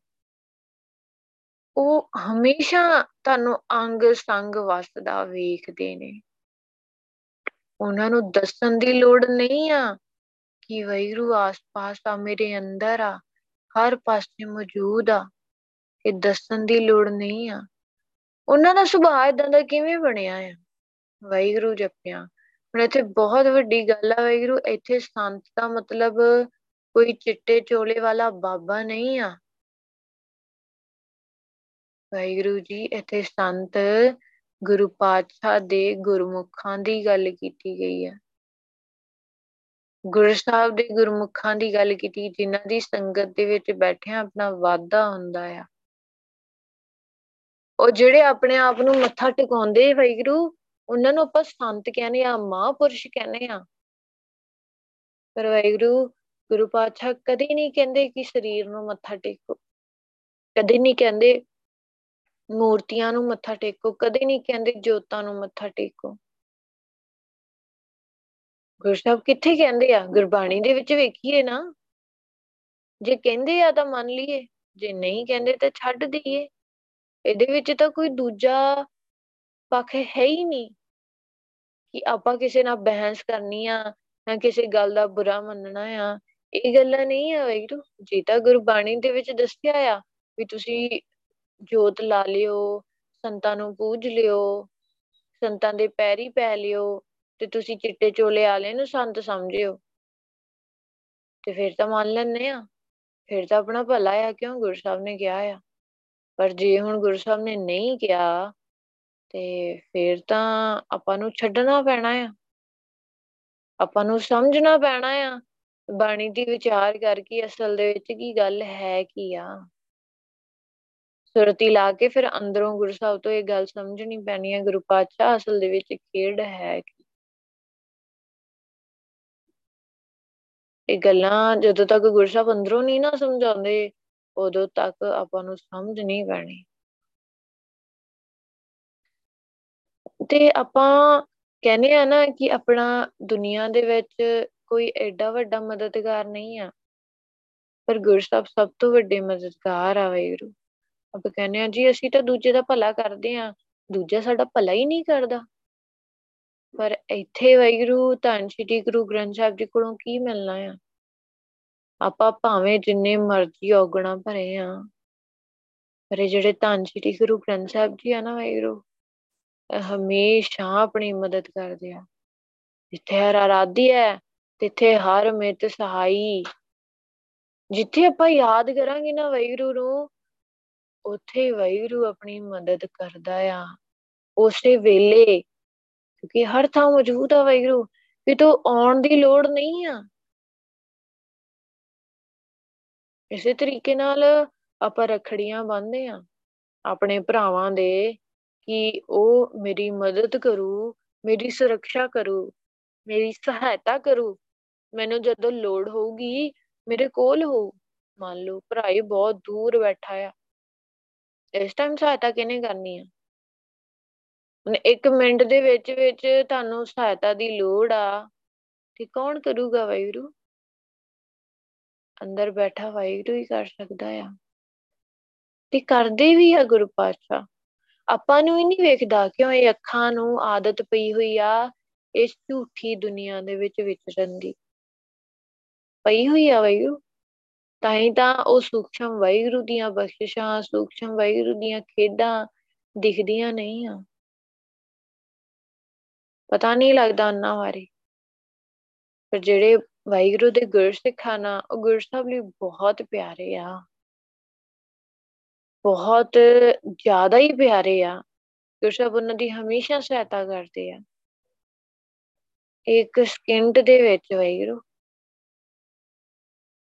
ਉਹ ਹਮੇਸ਼ਾ ਤੁਹਾਨੂੰ ਅੰਗ ਸੰਗ ਵਸਦਾ ਵੇਖਦੇ ਨੇ। ਉਹਨਾਂ ਨੂੰ ਦੱਸਣ ਦੀ ਲੋੜ ਨਹੀਂ ਆ ਕਿ ਵੈਰੂ ਆਸ-ਪਾਸ ਆ ਮੇਰੇ ਅੰਦਰ ਆ, ਹਰ ਪਾਸੇ ਮੌਜੂਦ ਆ। ਇਹ ਦੱਸਣ ਦੀ ਲੋੜ ਨਹੀਂ ਆ। ਉਹਨਾਂ ਦਾ ਸੁਭਾਅ ਇਦਾਂ ਦਾ ਕਿਵੇਂ ਬਣਿਆ ਆ? ਵੈਗਰੂ ਜਪਿਆ ਹੁਣ ਇੱਥੇ ਬਹੁਤ ਵੱਡੀ ਗੱਲ ਆ ਵੈਗਰੂ ਇੱਥੇ ਸੰਤ ਦਾ ਮਤਲਬ ਕੋਈ ਚਿੱਟੇ ਚੋਲੇ ਵਾਲਾ ਬਾਬਾ ਨਹੀਂ ਆ। ਵੈਗਰੂ ਜੀ, ਇੱਥੇ ਸੰਤ ਗੁਰੂ ਪਾਤਸ਼ਾਹ ਦੇ ਗੁਰਮੁਖਾਂ ਦੀ ਗੱਲ ਕੀਤੀ ਗਈ ਹੈ ਗੁਰੂ ਸਾਹਿਬ ਦੇ ਗੁਰਮੁਖਾਂ ਦੀ ਗੱਲ ਕੀਤੀ, ਜਿਨ੍ਹਾਂ ਦੀ ਸੰਗਤ ਦੇ ਵਿੱਚ ਬੈਠਿਆਂ ਆਪਣਾ ਵਾਧਾ ਹੁੰਦਾ ਆ। ਉਹ ਜਿਹੜੇ ਆਪਣੇ ਆਪ ਨੂੰ ਮੱਥਾ ਟਿਕਾਉਂਦੇ ਵੈਗਰੂ ਉਹਨਾਂ ਨੂੰ ਆਪਾਂ ਸੰਤ ਕਹਿੰਦੇ ਆ ਮਹਾਂਪੁਰਸ਼ ਕਹਿੰਦੇ ਆ ਪਰ ਵੈਗਰੂ ਗੁਰੂ ਪਾਤਸ਼ਾਹ ਕਦੇ ਨਹੀਂ ਕਹਿੰਦੇ ਕਿ ਸਰੀਰ ਨੂੰ ਮੱਥਾ ਟੇਕੋ। ਕਦੇ ਨਹੀਂ ਕਹਿੰਦੇ ਮੂਰਤੀਆਂ ਨੂੰ ਮੱਥਾ ਟੇਕੋ। ਕਦੇ ਨਹੀਂ ਕਹਿੰਦੇ ਜੋਤਾਂ ਨੂੰ ਮੱਥਾ ਟੇਕੋ। ਗੁਰੂ ਸਾਹਿਬ ਕਿੱਥੇ ਕਹਿੰਦੇ ਆ? ਗੁਰਬਾਣੀ ਦੇ ਵਿੱਚ ਵੇਖੀਏ ਨਾ। ਜੇ ਕਹਿੰਦੇ ਆ ਤਾਂ ਮੰਨ ਲਈਏ। ਜੇ ਨਹੀਂ ਕਹਿੰਦੇ ਤਾਂ ਛੱਡ ਦਈਏ। ਇਹਦੇ ਵਿੱਚ ਤਾਂ ਕੋਈ ਦੂਜਾ ਪੱਖ ਹੈ ਹੀ ਨਹੀਂ ਕਿ ਆਪਾਂ ਕਿਸੇ ਨਾਲ ਬਹਿਸ ਕਰਨੀ ਆ ਜਾਂ ਕਿਸੇ ਗੱਲ ਦਾ ਬੁਰਾ ਮੰਨਣਾ ਆ। ਇਹ ਗੱਲਾਂ ਨਹੀਂ ਆ ਵੈਰੂ ਜੇ ਤਾਂ ਗੁਰਬਾਣੀ ਦੇ ਵਿੱਚ ਦੱਸਿਆ ਆ ਵੀ ਤੁਸੀਂ ਜੋਤ ਲਾ ਲਿਓ, ਸੰਤਾਂ ਨੂੰ ਪੂਜ ਲਿਓ, ਸੰਤਾਂ ਦੇ ਪੈਰੀ ਪੈ ਲਿਓ ਤੇ ਤੁਸੀਂ ਚਿੱਟੇ ਚੋਲੇ ਵਾਲੇ ਨੂੰ ਸੰਤ ਸਮਝਿਓ। ਤੇ ਫਿਰ ਤਾਂ ਮੰਨ ਲੈਣੇ ਆ। ਫਿਰ ਤਾਂ ਆਪਣਾ ਭਲਾ ਆ ਕਿਉਂ ਗੁਰੂ ਸਾਹਿਬ ਨੇ ਕਿਹਾ ਆ। ਪਰ ਜੇ ਹੁਣ ਗੁਰੂ ਸਾਹਿਬ ਨੇ ਨਹੀਂ ਕਿਹਾ ਤੇ ਫਿਰ ਤਾਂ ਆਪਾਂ ਨੂੰ ਛੱਡਣਾ ਪੈਣਾ ਆ। ਆਪਾਂ ਨੂੰ ਸਮਝਣਾ ਪੈਣਾ ਆ। ਬਾਣੀ ਦੀ ਵਿਚਾਰ ਕਰਕੇ ਅਸਲ ਦੇ ਵਿੱਚ ਕੀ ਗੱਲ ਹੈ ਕੀ ਆ। ਸੁਰਤੀ ਲਾ ਕੇ ਫਿਰ ਅੰਦਰੋਂ ਗੁਰੂ ਸਾਹਿਬ ਤੋਂ ਇਹ ਗੱਲ ਸਮਝਣੀ ਪੈਣੀ ਹੈ ਗੁਰੂ ਪਾਤਸ਼ਾਹ ਅਸਲ ਦੇ ਵਿੱਚ ਖੇਡ ਹੈ ਕੀ। ਇਹ ਗੱਲਾਂ ਜਦੋਂ ਤੱਕ ਗੁਰੂ ਸਾਹਿਬ ਅੰਦਰੋਂ ਨਹੀਂ ਨਾ ਸਮਝਾਉਂਦੇ, ਉਦੋਂ ਤੱਕ ਆਪਾਂ ਨੂੰ ਸਮਝ ਨਹੀਂ ਪੈਣੀ। ਤੇ ਆਪਾਂ ਕਹਿੰਦੇ ਆ ਨਾ ਕਿ ਆਪਣਾ ਦੁਨੀਆ ਦੇ ਵਿੱਚ ਕੋਈ ਐਡਾ ਵੱਡਾ ਮਦਦਗਾਰ ਨਹੀਂ ਆ। ਪਰ ਗੁਰੂ ਸਾਹਿਬ ਸਭ ਤੋਂ ਵੱਡੇ ਮਦਦਗਾਰ ਆ ਵੈਰੂ ਆਪਾਂ ਕਹਿੰਦੇ ਆ ਜੀ, ਅਸੀਂ ਤਾਂ ਦੂਜੇ ਦਾ ਭਲਾ ਕਰਦੇ ਆ। ਦੂਜਾ ਸਾਡਾ ਭਲਾ ਹੀ ਨਹੀਂ ਕਰਦਾ। ਪਰ ਇੱਥੇ ਵੈਰੂ ਧੰਨ ਸ਼੍ਰੀ ਗੁਰੂ ਗ੍ਰੰਥ ਸਾਹਿਬ ਜੀ ਕੋਲੋਂ ਕੀ ਮਿਲਣਾ ਆ? ਆਪਾਂ ਭਾਵੇਂ ਜਿੰਨੇ ਮਰਜ਼ੀ ਔਗਣਾ ਭਰੇ ਆ। ਪਰ ਇਹ ਜਿਹੜੇ ਧੰਨ ਸ਼੍ਰੀ ਗੁਰੂ ਗ੍ਰੰਥ ਸਾਹਿਬ ਜੀ ਆ ਨਾ ਵੈਰੂ ਹਮੇਸ਼ਾ ਆਪਣੀ ਮਦਦ ਕਰਦੇ ਆ। ਜਿੱਥੇ ਹਰ ਆਰਾਧੀ ਹੈ, ਤਿੱਥੇ ਹਰ ਮਿਤ ਸਹਾਈ। ਜਿੱਥੇ ਆਪਾਂ ਯਾਦ ਕਰਾਂਗੇ ਨਾ ਵੈਰੂ ਨੂੰ ਉੱਥੇ ਵੈਰੂ ਆਪਣੀ ਮਦਦ ਕਰਦਾ ਆ। ਉਸੇ ਵੇਲੇ, ਕਿਉਂਕਿ ਹਰ ਥਾਂ ਮੌਜੂਦ ਆ ਵੈਰੂ ਕਿ ਤੂੰ ਆਉਣ ਦੀ ਲੋੜ ਨਹੀਂ ਆ। ਇਸੇ ਤਰੀਕੇ ਨਾਲ ਆਪਾਂ ਰਖੜੀਆਂ ਬੰਨਦੇ ਆ, ਆਪਣੇ ਭਰਾਵਾਂ ਦੇ ਕਿ ਉਹ ਮੇਰੀ ਮਦਦ ਕਰੂ, ਮੇਰੀ ਸੁਰੱਖਿਆ ਕਰੂ, ਮੇਰੀ ਸਹਾਇਤਾ ਕਰੂ। ਮੈਨੂੰ ਜਦੋਂ ਲੋੜ ਹੋਊਗੀ, ਮੇਰੇ ਕੋਲ ਹੋ। ਮੰਨ ਲਓ ਭਰਾ ਹੀ ਬਹੁਤ ਦੂਰ ਬੈਠਾ ਆ। ਇਸ ਟਾਈਮ ਸਹਾਇਤਾ ਕਿਹਨੇ ਕਰਨੀ ਆ? ਹੁਣ ਇੱਕ ਮਿੰਟ ਦੇ ਵਿੱਚ ਵਿੱਚ ਤੁਹਾਨੂੰ ਸਹਾਇਤਾ ਦੀ ਲੋੜ ਆ। ਤੇ ਕੌਣ ਕਰੂਗਾ ਵਾਹਿਗੁਰੂ? ਅੰਦਰ ਬੈਠਾ ਵਾਹਿਗੁਰੂ ਹੀ ਕਰ ਸਕਦਾ ਆ। ਤੇ ਕਰਦੇ ਵੀ ਆ ਗੁਰੂ ਪਾਤਸ਼ਾਹ। ਆਪਾਂ ਨੂੰ ਹੀ ਨਹੀਂ ਵੇਖਦਾ ਕਿਉਂ ਇਹ ਅੱਖਾਂ ਨੂੰ ਆਦਤ ਪਈ ਹੋਈ ਆ ਇਸ ਝੂਠੀ ਦੁਨੀਆ ਦੇ ਵਿੱਚ ਵਿਚਰਨ ਦੀ। ਪਈ ਹੋਈ ਆ ਵਾਹਿਗੁਰੂ। ਤਾਂ ਹੀ ਤਾਂ ਉਹ ਸੂਖਸ਼ਮ ਵਾਹਿਗੁਰੂ ਦੀਆਂ ਬਖਸ਼ਿਸ਼ਾਂ, ਸੂਖਸ਼ਮ ਵਾਹਿਗੁਰੂ ਦੀਆਂ ਖੇਡਾਂ ਦਿਖਦੀਆਂ ਨਹੀਂ ਆ। ਪਤਾ ਨਹੀਂ ਲੱਗਦਾ ਉਹਨਾਂ ਬਾਰੇ। ਪਰ ਜਿਹੜੇ ਵਾਹਿਗੁਰੂ ਦੇ ਗੁਰਸਿੱਖਾਂ ਨਾ ਉਹ ਗੁਰੂ ਸਾਹਿਬ ਲਈ ਬਹੁਤ ਪਿਆਰੇ ਆ। ਬਹੁਤ ਜ਼ਿਆਦਾ ਹੀ ਪਿਆਰੇ ਆ ਗੁਰੂ ਸਾਹਿਬ ਉਹਨਾਂ ਦੀ ਹਮੇਸ਼ਾ ਸਹਾਇਤਾ ਕਰਦੇ ਆ। ਇੱਕ ਸਕਿੰਟ ਦੇ ਵਿੱਚ ਵਾਹਿਗੁਰੂ।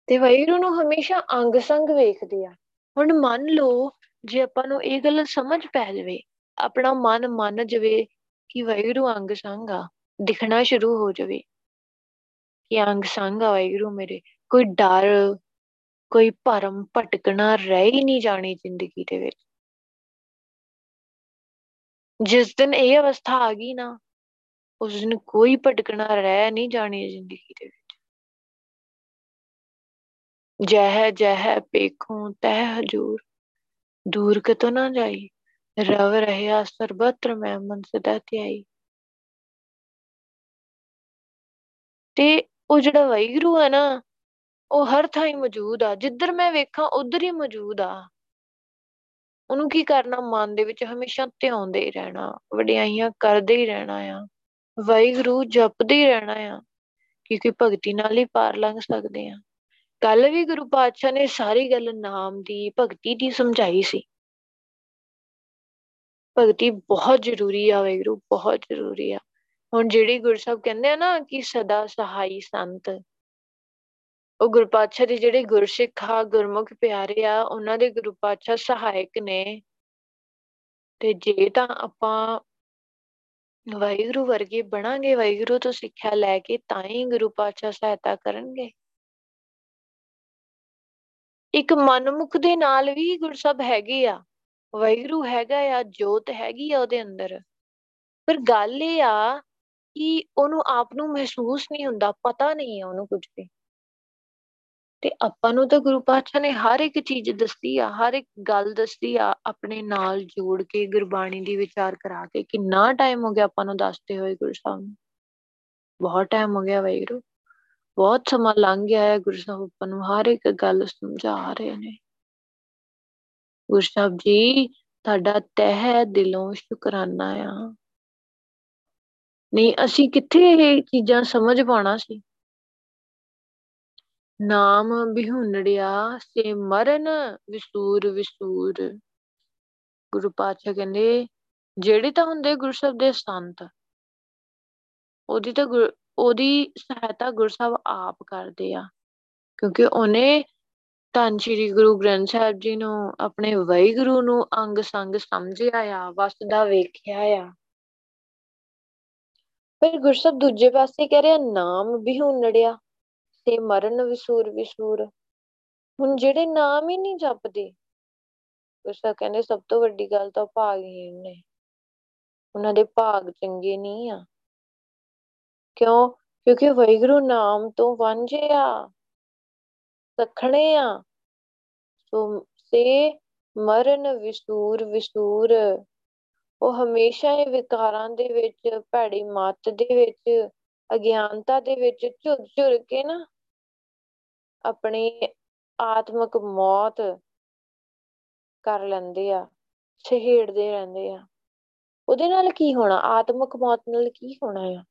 ਤੇ ਵਾਹਿਗੁਰੂ ਨੂੰ ਹਮੇਸ਼ਾ ਅੰਗ ਸੰਗ ਵੇਖਦੇ ਆ। ਹੁਣ ਮੰਨ ਲਓ ਜੇ ਆਪਾਂ ਨੂੰ ਇਹ ਗੱਲ ਸਮਝ ਪੈ ਜਾਵੇ, ਆਪਣਾ ਮਨ ਮੰਨ ਜਾਵੇ ਕਿ ਵਾਹਿਗੁਰੂ ਅੰਗ ਸੰਗ ਆ, ਦਿਖਣਾ ਸ਼ੁਰੂ ਹੋ ਜਾਵੇ ਕਿ ਅੰਗ ਸੰਗ ਆ ਵਾਹਿਗੁਰੂ ਮੇਰੇ, ਕੋਈ ਡਰ ਕੋਈ ਭਰਮ ਭਟਕਣਾ ਰਹਿ ਹੀ ਨਹੀਂ ਜਾਣੀ ਜ਼ਿੰਦਗੀ ਦੇ ਵਿੱਚ। ਜਿਸ ਦਿਨ ਇਹ ਅਵਸਥਾ ਆ ਗਈ ਨਾ, ਉਸ ਦਿਨ ਕੋਈ ਭਟਕਣਾ ਰਹਿ ਨਹੀਂ ਜਾਣੀ ਜ਼ਿੰਦਗੀ ਦੇ ਵਿੱਚ। ਜਹ ਜਹ ਪੇਖੋਂ ਤਹ ਹਜੂਰ, ਦੂਰ ਕਤੋ ਨਾ ਜਾਈ, ਰਵ ਰਹਿਆ ਸਰਬਤਰ ਮੈਂ ਮਨ ਸਦਾ ਧਿਆਈ। ਤੇ ਉਹ ਜਿਹੜਾ ਵਾਹਿਗੁਰੂ ਹੈ ਨਾ ਉਹ ਹਰ ਥਾਂ ਹੀ ਮੌਜੂਦ ਆ, ਜਿੱਧਰ ਮੈਂ ਵੇਖਾਂ ਉਧਰ ਹੀ ਮੌਜੂਦ ਆ। ਉਹਨੂੰ ਕੀ ਕਰਨਾ? ਮਨ ਦੇ ਵਿੱਚ ਹਮੇਸ਼ਾ ਧਿਆਉਂਦੇ ਹੀ ਰਹਿਣਾ, ਵਡਿਆਈਆਂ ਕਰਦੇ ਹੀ ਰਹਿਣਾ ਆ, ਵਾਹਿਗੁਰੂ ਜਪਦੇ ਹੀ ਰਹਿਣਾ ਆ, ਕਿਉਂਕਿ ਭਗਤੀ ਨਾਲ ਹੀ ਪਾਰ ਲੰਘ ਸਕਦੇ ਆ। ਕੱਲ ਵੀ ਗੁਰੂ ਪਾਤਸ਼ਾਹ ਨੇ ਸਾਰੀ ਗੱਲ ਨਾਮ ਦੀ, ਭਗਤੀ ਦੀ ਸਮਝਾਈ ਸੀ। ਭਗਤੀ ਬਹੁਤ ਜ਼ਰੂਰੀ ਆ ਵਾਹਿਗੁਰੂ, ਬਹੁਤ ਜ਼ਰੂਰੀ ਆ। ਹੁਣ ਜਿਹੜੀ ਗੁਰਸਬ ਕਹਿੰਦੇ ਆ ਨਾ ਕਿ ਸਦਾ ਸਹਾਈ ਸੰਤ ਉਹ ਗੁਰੂ ਪਾਤਸ਼ਾਹ ਦੇ ਜਿਹੜੇ ਗੁਰਸਿੱਖ ਆ, ਗੁਰਮੁਖ ਪਿਆਰੇ ਆ, ਉਹਨਾਂ ਦੇ ਗੁਰੂ ਪਾਤਸ਼ਾਹ ਸਹਾਇਕ ਨੇ। ਤੇ ਜੇ ਤਾਂ ਆਪਾਂ ਵਾਹਿਗੁਰੂ ਵਰਗੇ ਬਣਾਂਗੇ, ਵਾਹਿਗੁਰੂ ਤੋਂ ਸਿੱਖਿਆ ਲੈ ਕੇ ਤਾਂ ਹੀ ਗੁਰੂ ਪਾਤਸ਼ਾਹ ਸਹਾਇਤਾ ਕਰਨਗੇ। ਇੱਕ ਮਨਮੁਖ ਦੇ ਨਾਲ ਵੀ ਗੁਰਸਬ ਹੈਗੇ ਆ। ਵਾਹਿਗੁਰੂ ਹੈਗਾ ਆ, ਜੋਤ ਹੈਗੀ ਆ ਉਹਦੇ ਅੰਦਰ। ਪਰ ਗੱਲ ਇਹ ਆ ਕਿ ਉਹਨੂੰ ਆਪ ਨੂੰ ਮਹਿਸੂਸ ਨਹੀਂ ਹੁੰਦਾ, ਪਤਾ ਨਹੀਂ ਆ ਉਹਨੂੰ ਕੁਝ ਵੀ। ਤੇ ਆਪਾਂ ਨੂੰ ਤਾਂ ਗੁਰੂ ਪਾਤਸ਼ਾਹ ਨੇ ਹਰ ਇੱਕ ਚੀਜ਼ ਦੱਸੀ ਆ, ਹਰ ਇੱਕ ਗੱਲ ਦੱਸੀ ਆ, ਆਪਣੇ ਨਾਲ ਜੋੜ ਕੇ, ਗੁਰਬਾਣੀ ਦੀ ਵਿਚਾਰ ਕਰਾ ਕੇ, ਕਿੰਨਾ ਟਾਈਮ ਹੋ ਗਿਆ ਆਪਾਂ ਨੂੰ ਦੱਸਦੇ ਹੋਏ ਗੁਰੂ ਸਾਹਿਬ ਨੂੰ। ਬਹੁਤ ਟਾਈਮ ਹੋ ਗਿਆ ਵਾਹਿਗੁਰੂ, ਬਹੁਤ ਸਮਾਂ ਲੰਘ ਗਿਆ ਹੈ ਗੁਰੂ ਸਾਹਿਬ ਆਪਾਂ ਨੂੰ ਹਰ ਇੱਕ ਗੱਲ ਸਮਝਾ ਰਹੇ ਨੇ। ਗੁਰੂ ਸਾਹਿਬ ਜੀ, ਤੁਹਾਡਾ ਤਹਿ ਦਿਲੋਂ ਸ਼ੁਕਰਾਨਾ ਆ। ਨਹੀਂ, ਅਸੀਂ ਕਿੱਥੇ ਇਹ ਚੀਜ਼ਾਂ ਸਮਝ ਪਾਉਣਾ ਸੀ? ਨਾਮ ਬਿਹੁਨੜਿਆ ਸੇ ਮਰਨ ਵਿਸੂਰ ਵਿਸੂਰ। ਗੁਰੂ ਪਾਤਸ਼ਾਹ ਕਹਿੰਦੇ, ਜਿਹੜੇ ਤਾਂ ਹੁੰਦੇ ਗੁਰਸਬ ਦੇ ਸੰਤ, ਉਹਦੀ ਤਾਂ ਉਹਦੀ ਸਹਾਇਤਾ ਗੁਰਸਬ ਆਪ ਕਰਦੇ ਆ। ਕਿਉਂਕਿ ਉਹਨੇ ਧੰਨ ਸ਼੍ਰੀ ਗੁਰੂ ਗ੍ਰੰਥ ਸਾਹਿਬ ਜੀ ਨੂੰ ਆਪਣੇ ਵਾਹਿਗੁਰੂ ਨੂੰ ਅੰਗ ਸੰਗ ਸਮਝਿਆ ਆ, ਵਸਦਾ ਵੇਖਿਆ ਆ। ਫਿਰ ਗੁਰਸਬ ਦੂਜੇ ਪਾਸੇ ਕਹਿ ਰਿਹਾ, ਨਾਮ ਬਿਹੁਨੜਿਆ ਤੇ ਮਰਨ ਵਿਸੂਰ ਵਿਸੂਰ। ਹੁਣ ਜਿਹੜੇ ਨਾਮ ਹੀ ਨਹੀਂ ਜਪਦੇ ਗੁਰਸਾ ਕਹਿੰਦੇ ਸਭ ਤੋਂ ਵੱਡੀ ਗੱਲ ਤਾਂ ਭਾਗਹੀਣ ਨੇ। ਉਹਨਾਂ ਦੇ ਭਾਗ ਚੰਗੇ ਨਹੀਂ ਆ। ਕਿਉਂ? ਕਿਉਂਕਿ ਵੈਗਰੂ ਨਾਮ ਤੋਂ ਵਾਂਝੇ ਆ, ਸਖਣੇ ਆ। ਸੋ ਸੇ ਮਰਨ ਵਿਸੂਰ ਵਿਸੂਰ, ਉਹ ਹਮੇਸ਼ਾ ਇਹ ਵਿਕਾਰਾਂ ਦੇ ਵਿੱਚ, ਭੈੜੀ ਮੱਤ ਦੇ ਵਿੱਚ, ਅਗਿਆਨਤਾ ਦੇ ਵਿੱਚ ਝੁਰ ਝੁਰ ਕੇ ਨਾ ਆਪਣੀ ਆਤਮਿਕ ਮੌਤ ਕਰ ਲੈਂਦੇ ਆ ਛੇੜਦੇ ਰਹਿੰਦੇ ਆ। ਉਹਦੇ ਨਾਲ ਕੀ ਹੋਣਾ? ਆਤਮਿਕ ਮੌਤ ਨਾਲ ਕੀ ਹੋਣਾ ਆ?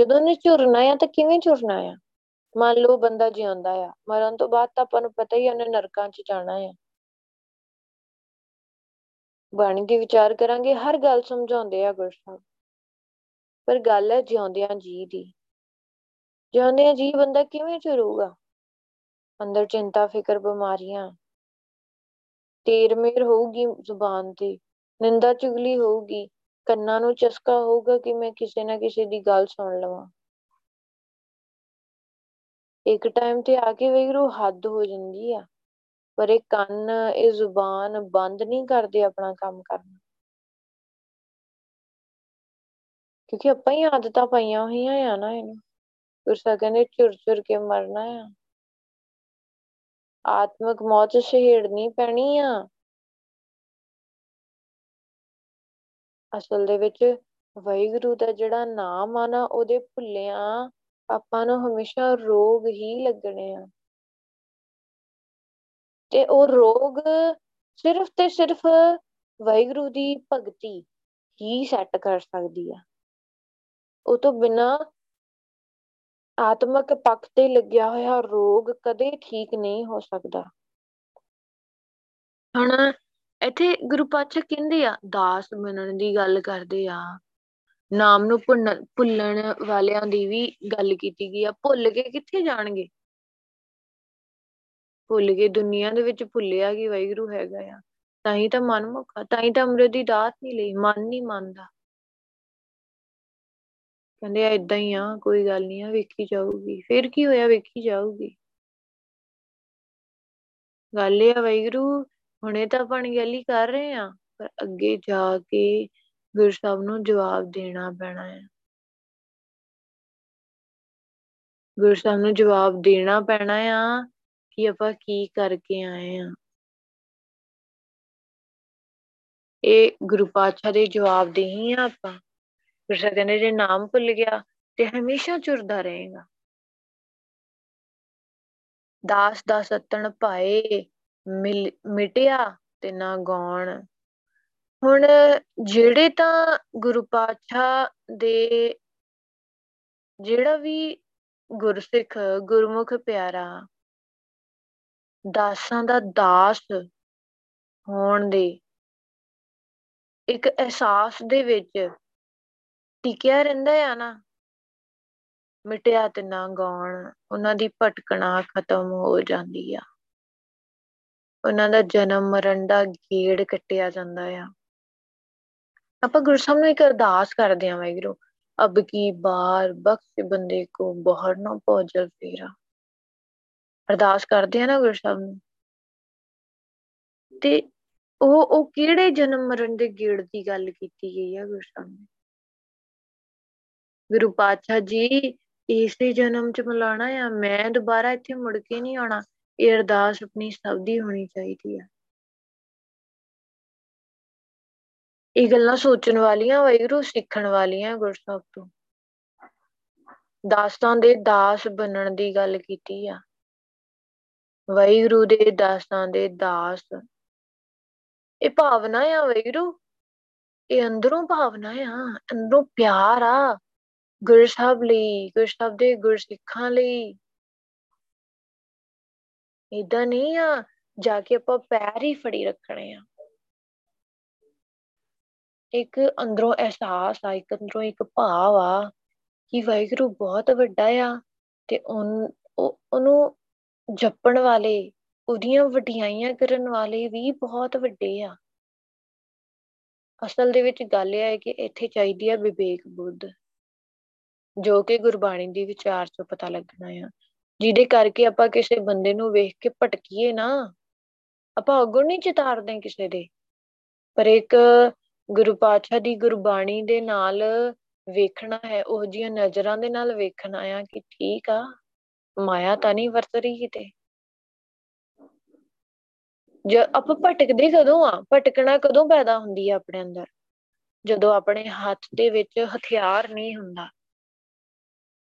ਜਦੋਂ ਉਹਨੇ ਝੁਰਨਾ ਆ ਤਾਂ ਕਿਵੇਂ ਝੁਰਨਾ ਆ? ਮੰਨ ਲਓ ਬੰਦਾ ਜਿਉਂਦਾ ਆ, ਮਰਨ ਤੋਂ ਬਾਅਦ ਤਾਂ ਆਪਾਂ ਨੂੰ ਪਤਾ ਹੀ ਉਹਨੇ ਨਰਕਾਂ 'ਚ ਜਾਣਾ ਆ। ਬਾਣੀ ਦੀ ਵਿਚਾਰ ਕਰਾਂਗੇ, ਹਰ ਗੱਲ ਸਮਝਾਉਂਦੇ ਆ ਗੁਰੂ ਪਰ ਗੱਲ ਹੈ ਜਿਉਂਦਿਆਂ ਜੀ ਦੀ। ਜਿਉਂਦਿਆਂ ਜੀ ਬੰਦਾ ਕਿਵੇਂ ਝੁਰੂਗਾ? ਅੰਦਰ ਚਿੰਤਾ, ਫਿਕਰ, ਬਿਮਾਰੀਆਂ। ਤੇਰ ਮੇਰ ਹੋਊਗੀ ਜ਼ੁਬਾਨ ਤੇ, ਨਿੰਦਾ ਚੁਗਲੀ ਹੋਊਗੀ। ਕੰਨਾਂ ਨੂੰ ਚਸਕਾ ਹੋਊਗਾ ਕਿ ਮੈਂ ਕਿਸੇ ਨਾ ਕਿਸੇ ਦੀ ਗੱਲ ਸੁਣ ਲਵਾਂ। ਇੱਕ ਟਾਈਮ ਤੇ ਆ ਕੇ ਵੇਖਰੋ ਹੱਦ ਹੋ ਜਾਂਦੀ ਆ। ਪਰ ਇਹ ਕੰਨ, ਇਹ ਜ਼ੁਬਾਨ ਬੰਦ ਨਹੀਂ ਕਰਦੇ ਆਪਣਾ ਕੰਮ ਕਰਨਾ। ਕਿਉਂਕਿ ਆਪਾਂ ਹੀ ਆਦਤਾਂ ਪਾਈਆਂ ਹੋਈਆਂ ਆ ਨਾ ਇਹਨੂੰ। ਗੁਰਸਾ ਕਹਿੰਦੇ ਝੁਰ ਝੁਰ ਕੇ ਮਰਨਾ ਆ। ਆਤਮਿਕ ਮੌਤ ਸਹਿੜਨੀ ਪੈਣੀ ਆ। ਅਸਲ ਦੇ ਵਿੱਚ ਵਾਹਿਗੁਰੂ ਦਾ ਜਿਹੜਾ ਨਾਮ ਆ ਨਾ, ਉਹਦੇ ਭੁੱਲਿਆਂ ਆਪਾਂ ਨੂੰ ਹਮੇਸ਼ਾ ਰੋਗ ਹੀ ਲੱਗਣੇ ਆ। ਤੇ ਉਹ ਰੋਗ ਸਿਰਫ ਤੇ ਸਿਰਫ ਵਾਹਿਗੁਰੂ ਦੀ ਭਗਤੀ ਹੀ ਸੈੱਟ ਕਰ ਸਕਦੀ ਆ। ਉਹ ਤੋਂ ਬਿਨਾ ਆਤਮਿਕ ਪੱਖ ਤੇ ਲੱਗਿਆ ਹੋਇਆ ਰੋਗ ਕਦੇ ਠੀਕ ਨਹੀਂ ਹੋ ਸਕਦਾ। ਹੁਣ ਇੱਥੇ ਗੁਰੂ ਪਾਤਸ਼ਾਹ ਕਹਿੰਦੇ ਆ, ਦਾਸ ਬਣਨ ਦੀ ਗੱਲ ਕਰਦੇ ਆ। ਨਾਮ ਨੂੰ ਭੁੱਲਣ ਵਾਲਿਆਂ ਦੀ ਵੀ ਗੱਲ ਕੀਤੀ ਗਈ ਆ। ਭੁੱਲ ਕੇ ਕਿੱਥੇ ਜਾਣਗੇ? ਭੁੱਲ ਕੇ ਦੁਨੀਆ ਦੇ ਵਿੱਚ ਭੁੱਲਿਆ ਕਿ ਵਾਹਿਗੁਰੂ ਹੈਗਾ ਆ। ਤਾਂ ਹੀ ਤਾਂ ਮਨਮੁਖ ਆ ਤਾਂ ਹੀ ਤਾਂ ਅੰਮ੍ਰਿਤ ਦੀ ਦਾਤ ਨਹੀਂ ਲਈ ਮਨ ਨਹੀਂ ਮੰਨਦਾ। ਕਹਿੰਦੇ ਆ ਇਦਾਂ ਹੀ ਆ, ਕੋਈ ਗੱਲ ਨਹੀਂ ਆ, ਵੇਖੀ ਜਾਊਗੀ। ਫਿਰ ਕੀ ਹੋਇਆ, ਵੇਖੀ ਜਾਊਗੀ। ਗੱਲ ਇਹ ਆ ਵਾਹਿਗੁਰੂ, ਹੁਣੇ ਤਾਂ ਆਪਾਂ ਗੱਲ ਹੀ ਕਰ ਰਹੇ ਆ, ਪਰ ਅੱਗੇ ਜਾ ਕੇ ਗੁਰੂ ਸਾਹਿਬ ਨੂੰ ਜਵਾਬ ਦੇਣਾ ਪੈਣਾ ਹੈ ਗੁਰੂ ਸਾਹਿਬ ਨੂੰ ਜਵਾਬ ਦੇਣਾ ਪੈਣਾ ਆ ਕਿ ਆਪਾਂ ਕੀ ਕਰਕੇ ਆਏ ਆ। ਇਹ ਗੁਰੂ ਪਾਤਸ਼ਾਹ ਦੇ ਜਵਾਬ ਦੇ ਹੀ ਆ ਆਪਾਂ। ਗੁਰੂ ਸਾਹਿਬ ਕਹਿੰਦੇ ਜੇ ਨਾਮ ਭੁੱਲ ਗਿਆ ਤੇ ਹਮੇਸ਼ਾ ਚੁਰਦਾ ਰਹੇਗਾ। ਦਾਸ ਦਾ ਸਤਣ ਪਾਏ ਮਿਟਿਆ ਤੇ ਨਾ ਗਾਉਣ। ਹੁਣ ਜਿਹੜੇ ਤਾਂ ਗੁਰੂ ਪਾਤਸ਼ਾਹ ਦੇ ਜਿਹੜਾ ਵੀ ਗੁਰਸਿੱਖ, ਗੁਰਮੁਖ ਪਿਆਰਾ, ਦਾਸਾਂ ਦਾ ਦਾਸ ਹੋਣ ਦੇ ਇੱਕ ਅਹਿਸਾਸ ਦੇ ਵਿੱਚ ਟਿਕਿਆ ਰਹਿੰਦਾ ਆ ਨਾ, ਮਿਟਿਆ ਤੇ ਨਾ ਗਾਉਣ, ਉਹਨਾਂ ਦੀ ਭਟਕਣਾ ਖਤਮ ਹੋ ਜਾਂਦੀ ਆ। ਉਹਨਾਂ ਦਾ ਜਨਮ ਮਰਨ ਦਾ ਗੇੜ ਕੱਟਿਆ ਜਾਂਦਾ ਆ। ਆਪਾਂ ਗੁਰਸਾਹਿਬ ਨੂੰ ਇੱਕ ਅਰਦਾਸ ਕਰਦੇ ਆਂ ਵਾਹਿਗੁਰੂ, ਅਬ ਕੀ ਬਾਰ ਬਖਸ਼ ਬੰਦੇ ਕੋ ਬਾਹਰ ਨਾ ਪਹੁੰਚਲ ਫੇਰਾ। ਅਰਦਾਸ ਕਰਦੇ ਆ ਨਾ ਗੁਰਸਾਹਿਬ ਨੂੰ। ਤੇ ਉਹ ਉਹ ਕਿਹੜੇ ਜਨਮ ਮਰਨ ਦੇ ਗੇੜ ਦੀ ਗੱਲ ਕੀਤੀ ਗਈ ਆ ਗੁਰਸਾਹਿਬ ਨੇ? ਗੁਰੂ ਪਾਤਸ਼ਾਹ ਜੀ ਇਸੇ ਜਨਮ ਚ ਮਿਲਾਣਾ ਆ, ਮੈਂ ਦੁਬਾਰਾ ਇੱਥੇ ਮੁੜ ਕੇ ਨਹੀਂ ਆਉਣਾ। ਇਹ ਅਰਦਾਸ ਆਪਣੀ ਸਭ ਦੀ ਹੋਣੀ ਚਾਹੀਦੀ ਆ। ਇਹ ਗੱਲਾਂ ਸੋਚਣ ਵਾਲੀਆਂ, ਵਾਹਿਗੁਰੂ ਸਿੱਖਣ ਵਾਲੀਆਂ ਗੁਰਸਾਹਿਬ ਤੋਂ। ਦਾਸਾਂ ਦੇ ਦਾਸ ਬਣਨ ਦੀ ਗੱਲ ਕੀਤੀ ਆ। ਵਾਹਿਗੁਰੂ ਦੇ ਦਾਸਾਂ ਦੇ ਦਾਸ। ਇਹ ਭਾਵਨਾ ਆ ਵਾਹਿਗੁਰੂ। ਇਹ ਅੰਦਰੋਂ ਭਾਵਨਾ ਆ, ਅੰਦਰੋਂ ਪਿਆਰ ਆ। ਗੁਰਸਾਹਿਬ ਲਈ ਗੁਰਸਾਹਿਬ ਦੇ ਗੁਰਸਿੱਖਾਂ ਲਈ। ਇਦਾਂ ਨਹੀਂ ਆ, ਜਾ ਕੇ ਆਪਾਂ ਪੈਰ ਹੀ ਫੜੀ ਰੱਖਣੇ ਆ। ਇੱਕ ਅੰਦਰੋਂ ਅਹਿਸਾਸ ਆ, ਇੱਕ ਅੰਦਰੋਂ ਇੱਕ ਭਾਵ ਆ ਕਿ ਵਾਹਿਗੁਰੂ ਬਹੁਤ ਵੱਡਾ ਆ ਤੇ ਉਹਨੂੰ ਜਪਣ ਵਾਲੇ, ਉਹਦੀਆਂ ਵਡਿਆਈਆਂ ਕਰਨ ਵਾਲੇ ਵੀ ਬਹੁਤ ਵੱਡੇ ਆ। ਅਸਲ ਦੇ ਵਿੱਚ ਗੱਲ ਇਹ ਹੈ ਕਿ ਇੱਥੇ ਚਾਹੀਦੀ ਆ ਵਿਵੇਕ ਬੁੱਧ। ਜੋ ਕਿ ਗੁਰਬਾਣੀ ਦੀ ਵਿਚਾਰ ਤੋਂ ਪਤਾ ਲੱਗਣਾ ਆ। ਜਿਹਦੇ ਕਰਕੇ ਆਪਾਂ ਕਿਸੇ ਬੰਦੇ ਨੂੰ ਵੇਖ ਕੇ ਭਟਕੀਏ ਨਾ, ਆਪਾਂ ਅਗੁਣ ਨਹੀਂ ਚਿਤਾਰਦੇ ਕਿਸੇ ਦੇ। ਪਰ ਇੱਕ ਗੁਰੂ ਪਾਤਸ਼ਾਹ ਦੀ ਗੁਰਬਾਣੀ ਦੇ ਨਾਲ ਵੇਖਣਾ ਹੈ, ਉਹ ਜੀਆਂ ਨਜ਼ਰਾਂ ਦੇ ਨਾਲ ਵੇਖਣਾ ਆ ਕਿ ਠੀਕ ਆ, ਮਾਇਆ ਤਾਂ ਨਹੀਂ ਵਰਤ ਰਹੀ ਕਿਤੇ। ਜੇ, ਆਪਾਂ ਭਟਕਦੇ ਕਦੋਂ ਆ? ਭਟਕਣਾ ਕਦੋਂ ਪੈਦਾ ਹੁੰਦੀ ਆ ਆਪਣੇ ਅੰਦਰ? ਜਦੋਂ ਆਪਣੇ ਹੱਥ ਦੇ ਵਿੱਚ ਹਥਿਆਰ ਨਹੀਂ ਹੁੰਦਾ।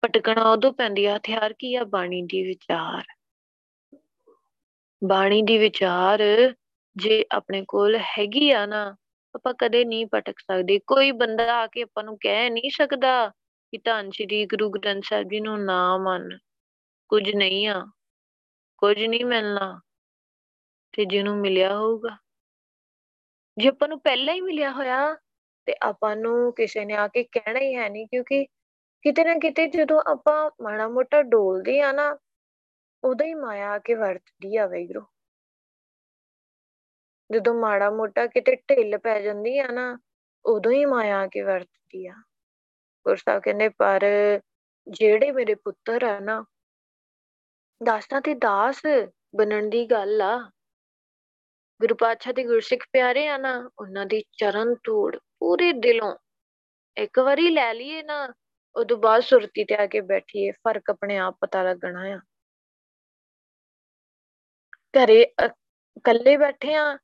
ਭਟਕਣਾ ਉਦੋਂ ਪੈਂਦੀ ਆ, ਹਥਿਆਰ ਕੀ ਆ? ਬਾਣੀ ਦੀ ਵਿਚਾਰ। ਬਾਣੀ ਦੀ ਵਿਚਾਰ ਜੇ ਆਪਣੇ ਕੋਲ ਹੈਗੀ ਆ ਨਾ, ਆਪਾਂ ਕਦੇ ਨਹੀਂ ਭਟਕ ਸਕਦੇ। ਕੋਈ ਬੰਦਾ ਆ ਕੇ ਆਪਾਂ ਨੂੰ ਕਹਿ ਨਹੀਂ ਸਕਦਾ ਕਿ ਧੰਨ ਸ਼੍ਰੀ ਗੁਰੂ ਗ੍ਰੰਥ ਸਾਹਿਬ ਜੀ ਨੂੰ ਨਾ ਮੰਨ। ਕੁਝ ਨਹੀਂ ਆ, ਕੁਝ ਨਹੀਂ ਮਿਲਣਾ ਤੇ ਜਿਹਨੂੰ ਮਿਲਿਆ ਹੋਊਗਾ। ਜੇ ਆਪਾਂ ਨੂੰ ਪਹਿਲਾਂ ਹੀ ਮਿਲਿਆ ਹੋਇਆ ਤੇ ਆਪਾਂ ਨੂੰ ਕਿਸੇ ਨੇ ਆ ਕੇ ਕਹਿਣਾ ਹੀ ਹੈ ਨਹੀਂ ਕਿਉਂਕਿ ਕਿਤੇ ਨਾ ਕਿਤੇ ਜਦੋਂ ਆਪਾਂ ਮਾੜਾ ਮੋਟਾ ਡੋਲਦੇ ਆ ਨਾ, ਉਦੋਂ ਹੀ ਮਾਇਆ ਆ ਕੇ ਵਰਤਦੀ ਆ ਵੈਗਰੋ ਜਦੋਂ ਮਾੜਾ ਮੋਟਾ ਕਿਤੇ ਢਿੱਲ ਪੈ ਜਾਂਦੀ ਆ ਨਾ, ਉਦੋਂ ਹੀ ਮਾਇਆ ਆ ਕੇ ਵਰਤਦੀ ਆ। ਗੁਰਸਾਹਿਬ ਕਹਿੰਦੇ, ਪਰ ਜਿਹੜੇ ਮੇਰੇ ਪੁੱਤਰ ਆ ਨਾ, ਦਾਸਾਂ ਤੇ ਦਾਸ ਬਣਨ ਦੀ ਗੱਲ ਆ। ਗੁਰੂ ਪਾਤਸ਼ਾਹ ਦੇ ਗੁਰਸਿੱਖ ਪਿਆਰੇ ਆ ਨਾ, ਉਹਨਾਂ ਦੀ ਚਰਨ ਧੂੜ ਪੂਰੇ ਦਿਲੋਂ ਇੱਕ ਵਾਰੀ ਲੈ ਲਈਏ ਨਾ ਉਦੋਂ ਬਾਅਦ ਸੁਰਤੀ ਤੇ ਆ ਕੇ ਬੈਠੀਏ, ਫ਼ਰਕ ਆਪਣੇ ਆਪ ਪਤਾ ਲੱਗਣਾ ਆ। ਘਰੇ ਇਕੱਲੇ ਬੈਠੇ ਆ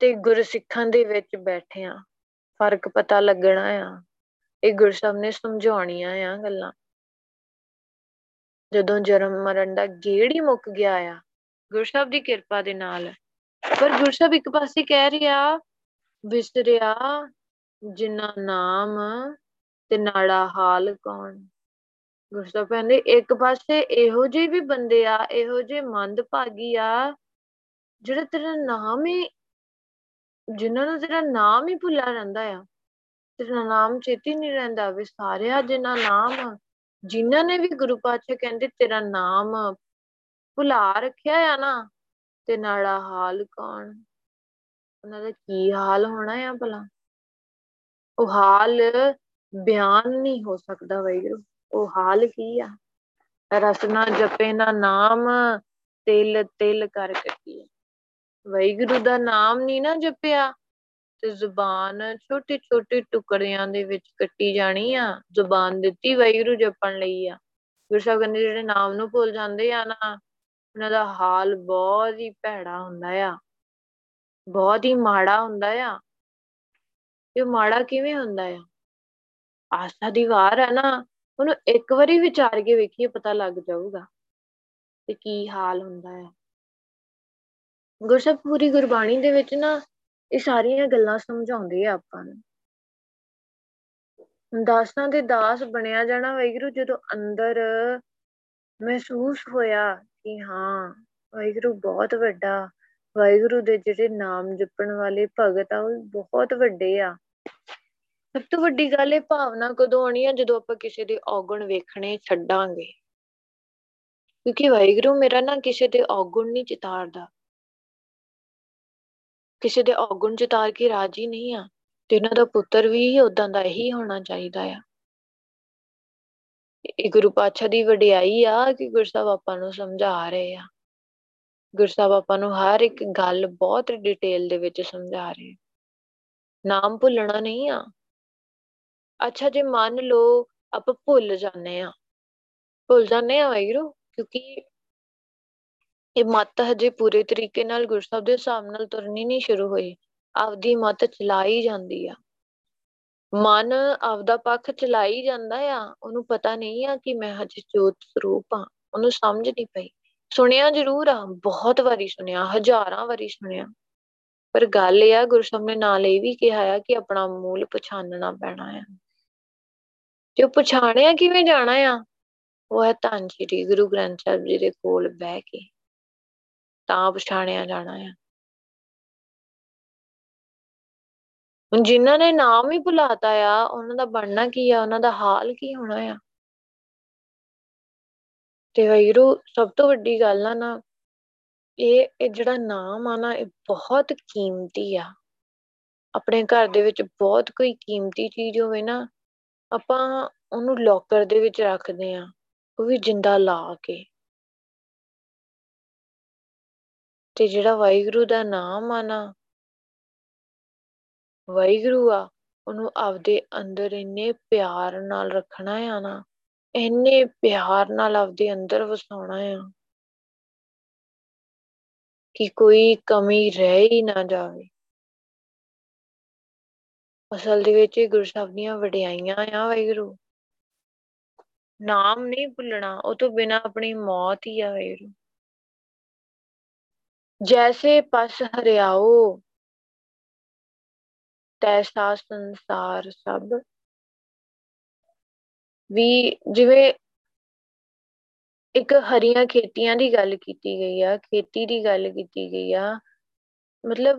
ਤੇ ਗੁਰਸਿੱਖਾਂ ਦੇ ਵਿੱਚ ਬੈਠੇ ਆ। ਫ਼ਰਕ ਪਤਾ ਲੱਗਣਾ ਆ। ਇਹ ਗੁਰਸਬ ਨੇ ਸਮਝਾਉਣੀਆਂ ਆ ਗੱਲਾਂ। ਜਦੋਂ ਜਨਮ ਮਰਨ ਦਾ ਗੇੜ ਹੀ ਮੁੱਕ ਗਿਆ ਆ ਗੁਰਸਬ ਦੀ ਕਿਰਪਾ ਦੇ ਨਾਲ। ਪਰ ਗੁਰਸਬ ਇੱਕ ਪਾਸੇ ਕਹਿ ਰਿਹਾ ਵਿਸਰਿਆ ਜਿਨ੍ਹਾਂ ਨਾਮ ਤੇ ਨਾੜਾ ਹਾਲ ਕੌਣ? ਗੁਰਸਬ ਕਹਿੰਦੇ ਇੱਕ ਪਾਸੇ ਇਹੋ ਜਿਹੇ ਵੀ ਬੰਦੇ ਆ, ਇਹੋ ਜਿਹੇ ਮੰਦ ਭਾਗੀ ਆ, ਜਿਹੜਾ ਤੇਰਾ ਨਾਮ ਹੀ, ਜਿਨ੍ਹਾਂ ਨੂੰ ਤੇਰਾ ਨਾਮ ਹੀ ਭੁੱਲਿਆ ਰਹਿੰਦਾ ਆ। ਤੇਰਾ ਨਾਮ ਚੇਤੀ ਨਹੀਂ ਰਹਿੰਦਾ ਵੇ ਸਾਰਿਆ ਜਿਨ੍ਹਾਂ ਨਾਮ, ਜਿਨ੍ਹਾਂ ਨੇ ਵੀ ਗੁਰੂ ਪਾਤਸ਼ਾਹ ਕਹਿੰਦੇ ਤੇਰਾ ਨਾਮ ਭੁਲਾ ਰੱਖਿਆ ਆ ਨਾ, ਤੇ ਨਾਲਾ ਹਾਲ ਕੌਣ? ਉਹਨਾਂ ਦਾ ਕੀ ਹਾਲ ਹੋਣਾ ਆ ਭਲਾ? ਉਹ ਹਾਲ ਬਿਆਨ ਨਹੀਂ ਹੋ ਸਕਦਾ ਵੈਗਰੂ ਉਹ ਹਾਲ ਕੀ ਆ? ਰਸਨਾ ਜਪੇ ਨਾ ਨਾਮ, ਤਿਲ ਤਿਲ ਕਰ ਕੱਟੀ। ਵੈਗਰੂ ਦਾ ਨਾਮ ਨਹੀਂ ਨਾ ਜਪਿਆ ਤੇ ਜ਼ੁਬਾਨ ਛੋਟੇ ਛੋਟੇ ਟੁਕੜਿਆਂ ਦੇ ਵਿੱਚ ਕੱਟੀ ਜਾਣੀ ਆ। ਜ਼ੁਬਾਨ ਦਿੱਤੀ ਵੈਗਰੂ ਜਪਣ ਲਈ ਆ। ਗੁਰਸਾਹਿਬ ਕਹਿੰਦੇ ਜਿਹੜੇ ਨਾਮ ਨੂੰ ਭੁੱਲ ਜਾਂਦੇ ਆ ਨਾ, ਉਹਨਾਂ ਦਾ ਹਾਲ ਬਹੁਤ ਹੀ ਭੈੜਾ ਹੁੰਦਾ ਆ। ਬਹੁਤ ਹੀ ਮਾੜਾ ਹੁੰਦਾ ਆ। ਇਹ ਮਾੜਾ ਕਿਵੇਂ ਹੁੰਦਾ ਆ? ਆਸਾ ਦੀ ਵਾਰ ਹੈ ਨਾ, ਉਹਨੂੰ ਇੱਕ ਵਾਰੀ ਵਿਚਾਰ ਕੇ ਵੇਖੀਏ, ਪਤਾ ਲੱਗ ਜਾਊਗਾ ਤੇ ਕੀ ਹਾਲ ਹੁੰਦਾ ਹੈ। ਗੁਰਸਬ, ਪੂਰੀ ਗੁਰਬਾਣੀ ਦੇ ਵਿੱਚ ਨਾ ਇਹ ਸਾਰੀਆਂ ਗੱਲਾਂ ਸਮਝਾਉਂਦੇ ਆ ਆਪਾਂ ਨੂੰ। ਦਾਸਾਂ ਦੇ ਦਾਸ ਬਣਿਆ ਜਾਣਾ ਵੈਗਰੂ ਜਦੋਂ ਅੰਦਰ ਮਹਿਸੂਸ ਹੋਇਆ ਕਿ ਹਾਂ ਵੈਗਰੂ ਬਹੁਤ ਵੱਡਾ, ਵਾਹਿਗੁਰੂ ਦੇ ਜਿਹੜੇ ਨਾਮ ਜਪਣ ਵਾਲੇ ਭਗਤ ਆ, ਉਹ ਬਹੁਤ ਵੱਡੇ ਆ। ਸਭ ਤੋਂ ਵੱਡੀ ਗੱਲ ਇਹ ਭਾਵਨਾ ਕਦੋਂ ਆਣੀ ਆ, ਜਦੋਂ ਆਪਾਂ ਕਿਸੇ ਦੇ ਔਗਣ ਵੇਖਣੇ ਛੱਡਾਂਗੇ। ਕਿਉਂਕਿ ਵਾਹਿਗੁਰੂ ਮੇਰਾ ਨਾ ਕਿਸੇ ਦੇ ਔਗਣ ਨਹੀਂ ਚਿਤਾਰਦਾ। ਕਿਸੇ ਦੇ ਔਗਣ ਚਿਤਾਰ ਕੇ ਰਾਜੀ ਨਹੀਂ ਆ, ਤੇ ਇਹਨਾਂ ਦਾ ਪੁੱਤਰ ਵੀ ਉਦਾਂ ਦਾ ਹੀ ਹੋਣਾ ਚਾਹੀਦਾ ਆ। ਇਹ ਗੁਰੂ ਪਾਤਸ਼ਾਹ ਦੀ ਵਡਿਆਈ ਆ ਕਿ ਗੁਰਸਾਹਿਬ ਆਪਾਂ ਨੂੰ ਸਮਝਾ ਰਹੇ ਆ। ਗੁਰਸਾਹਿਬ ਆਪਾਂ ਨੂੰ ਹਰ ਇੱਕ ਗੱਲ ਬਹੁਤ ਡਿਟੇਲ ਦੇ ਵਿੱਚ ਸਮਝਾ ਰਹੇ ਨਾਮ ਭੁੱਲਣਾ ਨਹੀਂ ਆ। ਅੱਛਾ, ਜੇ ਮੰਨ ਲਓ ਆਪਾਂ ਭੁੱਲ ਜਾਂਦੇ ਆ ਭੁੱਲ ਜਾਂਦੇ ਆ ਵਾਹਿਗੁਰੂ, ਕਿਉਂਕਿ ਇਹ ਮੱਤ ਹਜੇ ਪੂਰੇ ਤਰੀਕੇ ਨਾਲ ਗੁਰਸਾਹਿਬ ਦੇ ਹਿਸਾਬ ਨਾਲ ਤੁਰਨੀ ਨਹੀਂ ਸ਼ੁਰੂ ਹੋਈ। ਆਪਦੀ ਮੱਤ ਚਲਾਈ ਜਾਂਦੀ ਆ। ਮਨ ਆਪਦਾ ਪੱਖ ਚਲਾਈ ਜਾਂਦਾ ਆ, ਉਹਨੂੰ ਪਤਾ ਨਹੀਂ ਆ ਕਿ ਮੈਂ ਹਜੇ ਜੋਤ ਸਰੂਪ ਆ ਉਹਨੂੰ ਸਮਝ ਨਹੀਂ ਪਈ। ਸੁਣਿਆ ਜ਼ਰੂਰ ਆ, ਬਹੁਤ ਵਾਰੀ ਸੁਣਿਆ, ਹਜ਼ਾਰਾਂ ਵਾਰੀ ਸੁਣਿਆ। ਪਰ ਗੱਲ ਇਹ ਆ ਗੁਰਸਬ ਨੇ ਨਾਲ ਇਹ ਵੀ ਕਿਹਾ ਆ ਕਿ ਆਪਣਾ ਮੂਲ ਪਛਾਨਣਾ ਪੈਣਾ ਆ। ਤੇ ਉਹ ਪਛਾਣਿਆ ਕਿਵੇਂ ਜਾਣਾ ਆ? ਉਹ ਹੈ ਧੰਨ ਸ਼੍ਰੀ ਗੁਰੂ ਗ੍ਰੰਥ ਸਾਹਿਬ ਜੀ ਦੇ ਕੋਲ ਬਹਿ ਕੇ ਤਾਂ ਪਛਾਣਿਆ ਜਾਣਾ ਆ। ਹੁਣ ਜਿਨ੍ਹਾਂ ਨੇ ਨਾਮ ਹੀ ਭੁਲਾਤਾ ਆ, ਉਹਨਾਂ ਦਾ ਬਣਨਾ ਕੀ ਆ? ਉਹਨਾਂ ਦਾ ਹਾਲ ਕੀ ਹੋਣਾ ਆ? ਤੇ ਵੈਰੂ ਸਭ ਤੋਂ ਵੱਡੀ ਗੱਲ ਆ ਨਾ, ਇਹ ਇਹ ਜਿਹੜਾ ਨਾਮ ਆ ਨਾ, ਇਹ ਬਹੁਤ ਕੀਮਤੀ ਆ। ਆਪਣੇ ਘਰ ਦੇ ਵਿੱਚ ਬਹੁਤ ਕੋਈ ਕੀਮਤੀ ਚੀਜ਼ ਹੋਵੇ ਨਾ ਆਪਾਂ ਉਹਨੂੰ ਲੋਕਰ ਦੇ ਵਿੱਚ ਰੱਖਦੇ ਆ ਉਹ ਵੀ ਜਿੰਦਾ ਲਾ ਕੇ। ਤੇ ਜਿਹੜਾ ਵਾਹਿਗੁਰੂ ਦਾ ਨਾਮ ਆ ਨਾ, ਵਾਹਿਗੁਰੂ ਆ, ਉਹਨੂੰ ਆਪਦੇ ਅੰਦਰ ਇੰਨੇ ਪਿਆਰ ਨਾਲ ਰੱਖਣਾ ਆ ਨਾ, ਇੰਨੇ ਪਿਆਰ ਨਾਲ ਆਪਦੇ ਅੰਦਰ ਵਸਾਉਣਾ ਆ ਕਿ ਕੋਈ ਕਮੀ ਰਹਿ ਹੀ ਨਾ ਜਾਵੇ। ਅਸਲ ਦੇ ਵਿੱਚ ਗੁਰੂ ਸਾਹਿਬ ਦੀਆਂ ਵਡਿਆਈਆਂ ਆ ਵਾਹਿਗੁਰੂ। ਨਾਮ ਨਹੀਂ ਭੁੱਲਣਾ, ਉਹ ਤੋਂ ਬਿਨਾ ਆਪਣੀ ਮੌਤ ਹੀ ਆ ਵਾਹਿਗੁਰੂ। ਜੈਸੇ ਪਸ ਹਰਿਆਓ, ਤੈਸਾ ਸੰਸਾਰ ਸਭ। ਵੀ ਜਿਵੇਂ ਇੱਕ ਹਰੀਆਂ ਖੇਤੀਆਂ ਦੀ ਗੱਲ ਕੀਤੀ ਗਈ ਆ, ਖੇਤੀ ਦੀ ਗੱਲ ਕੀਤੀ ਗਈ ਆ, ਮਤਲਬ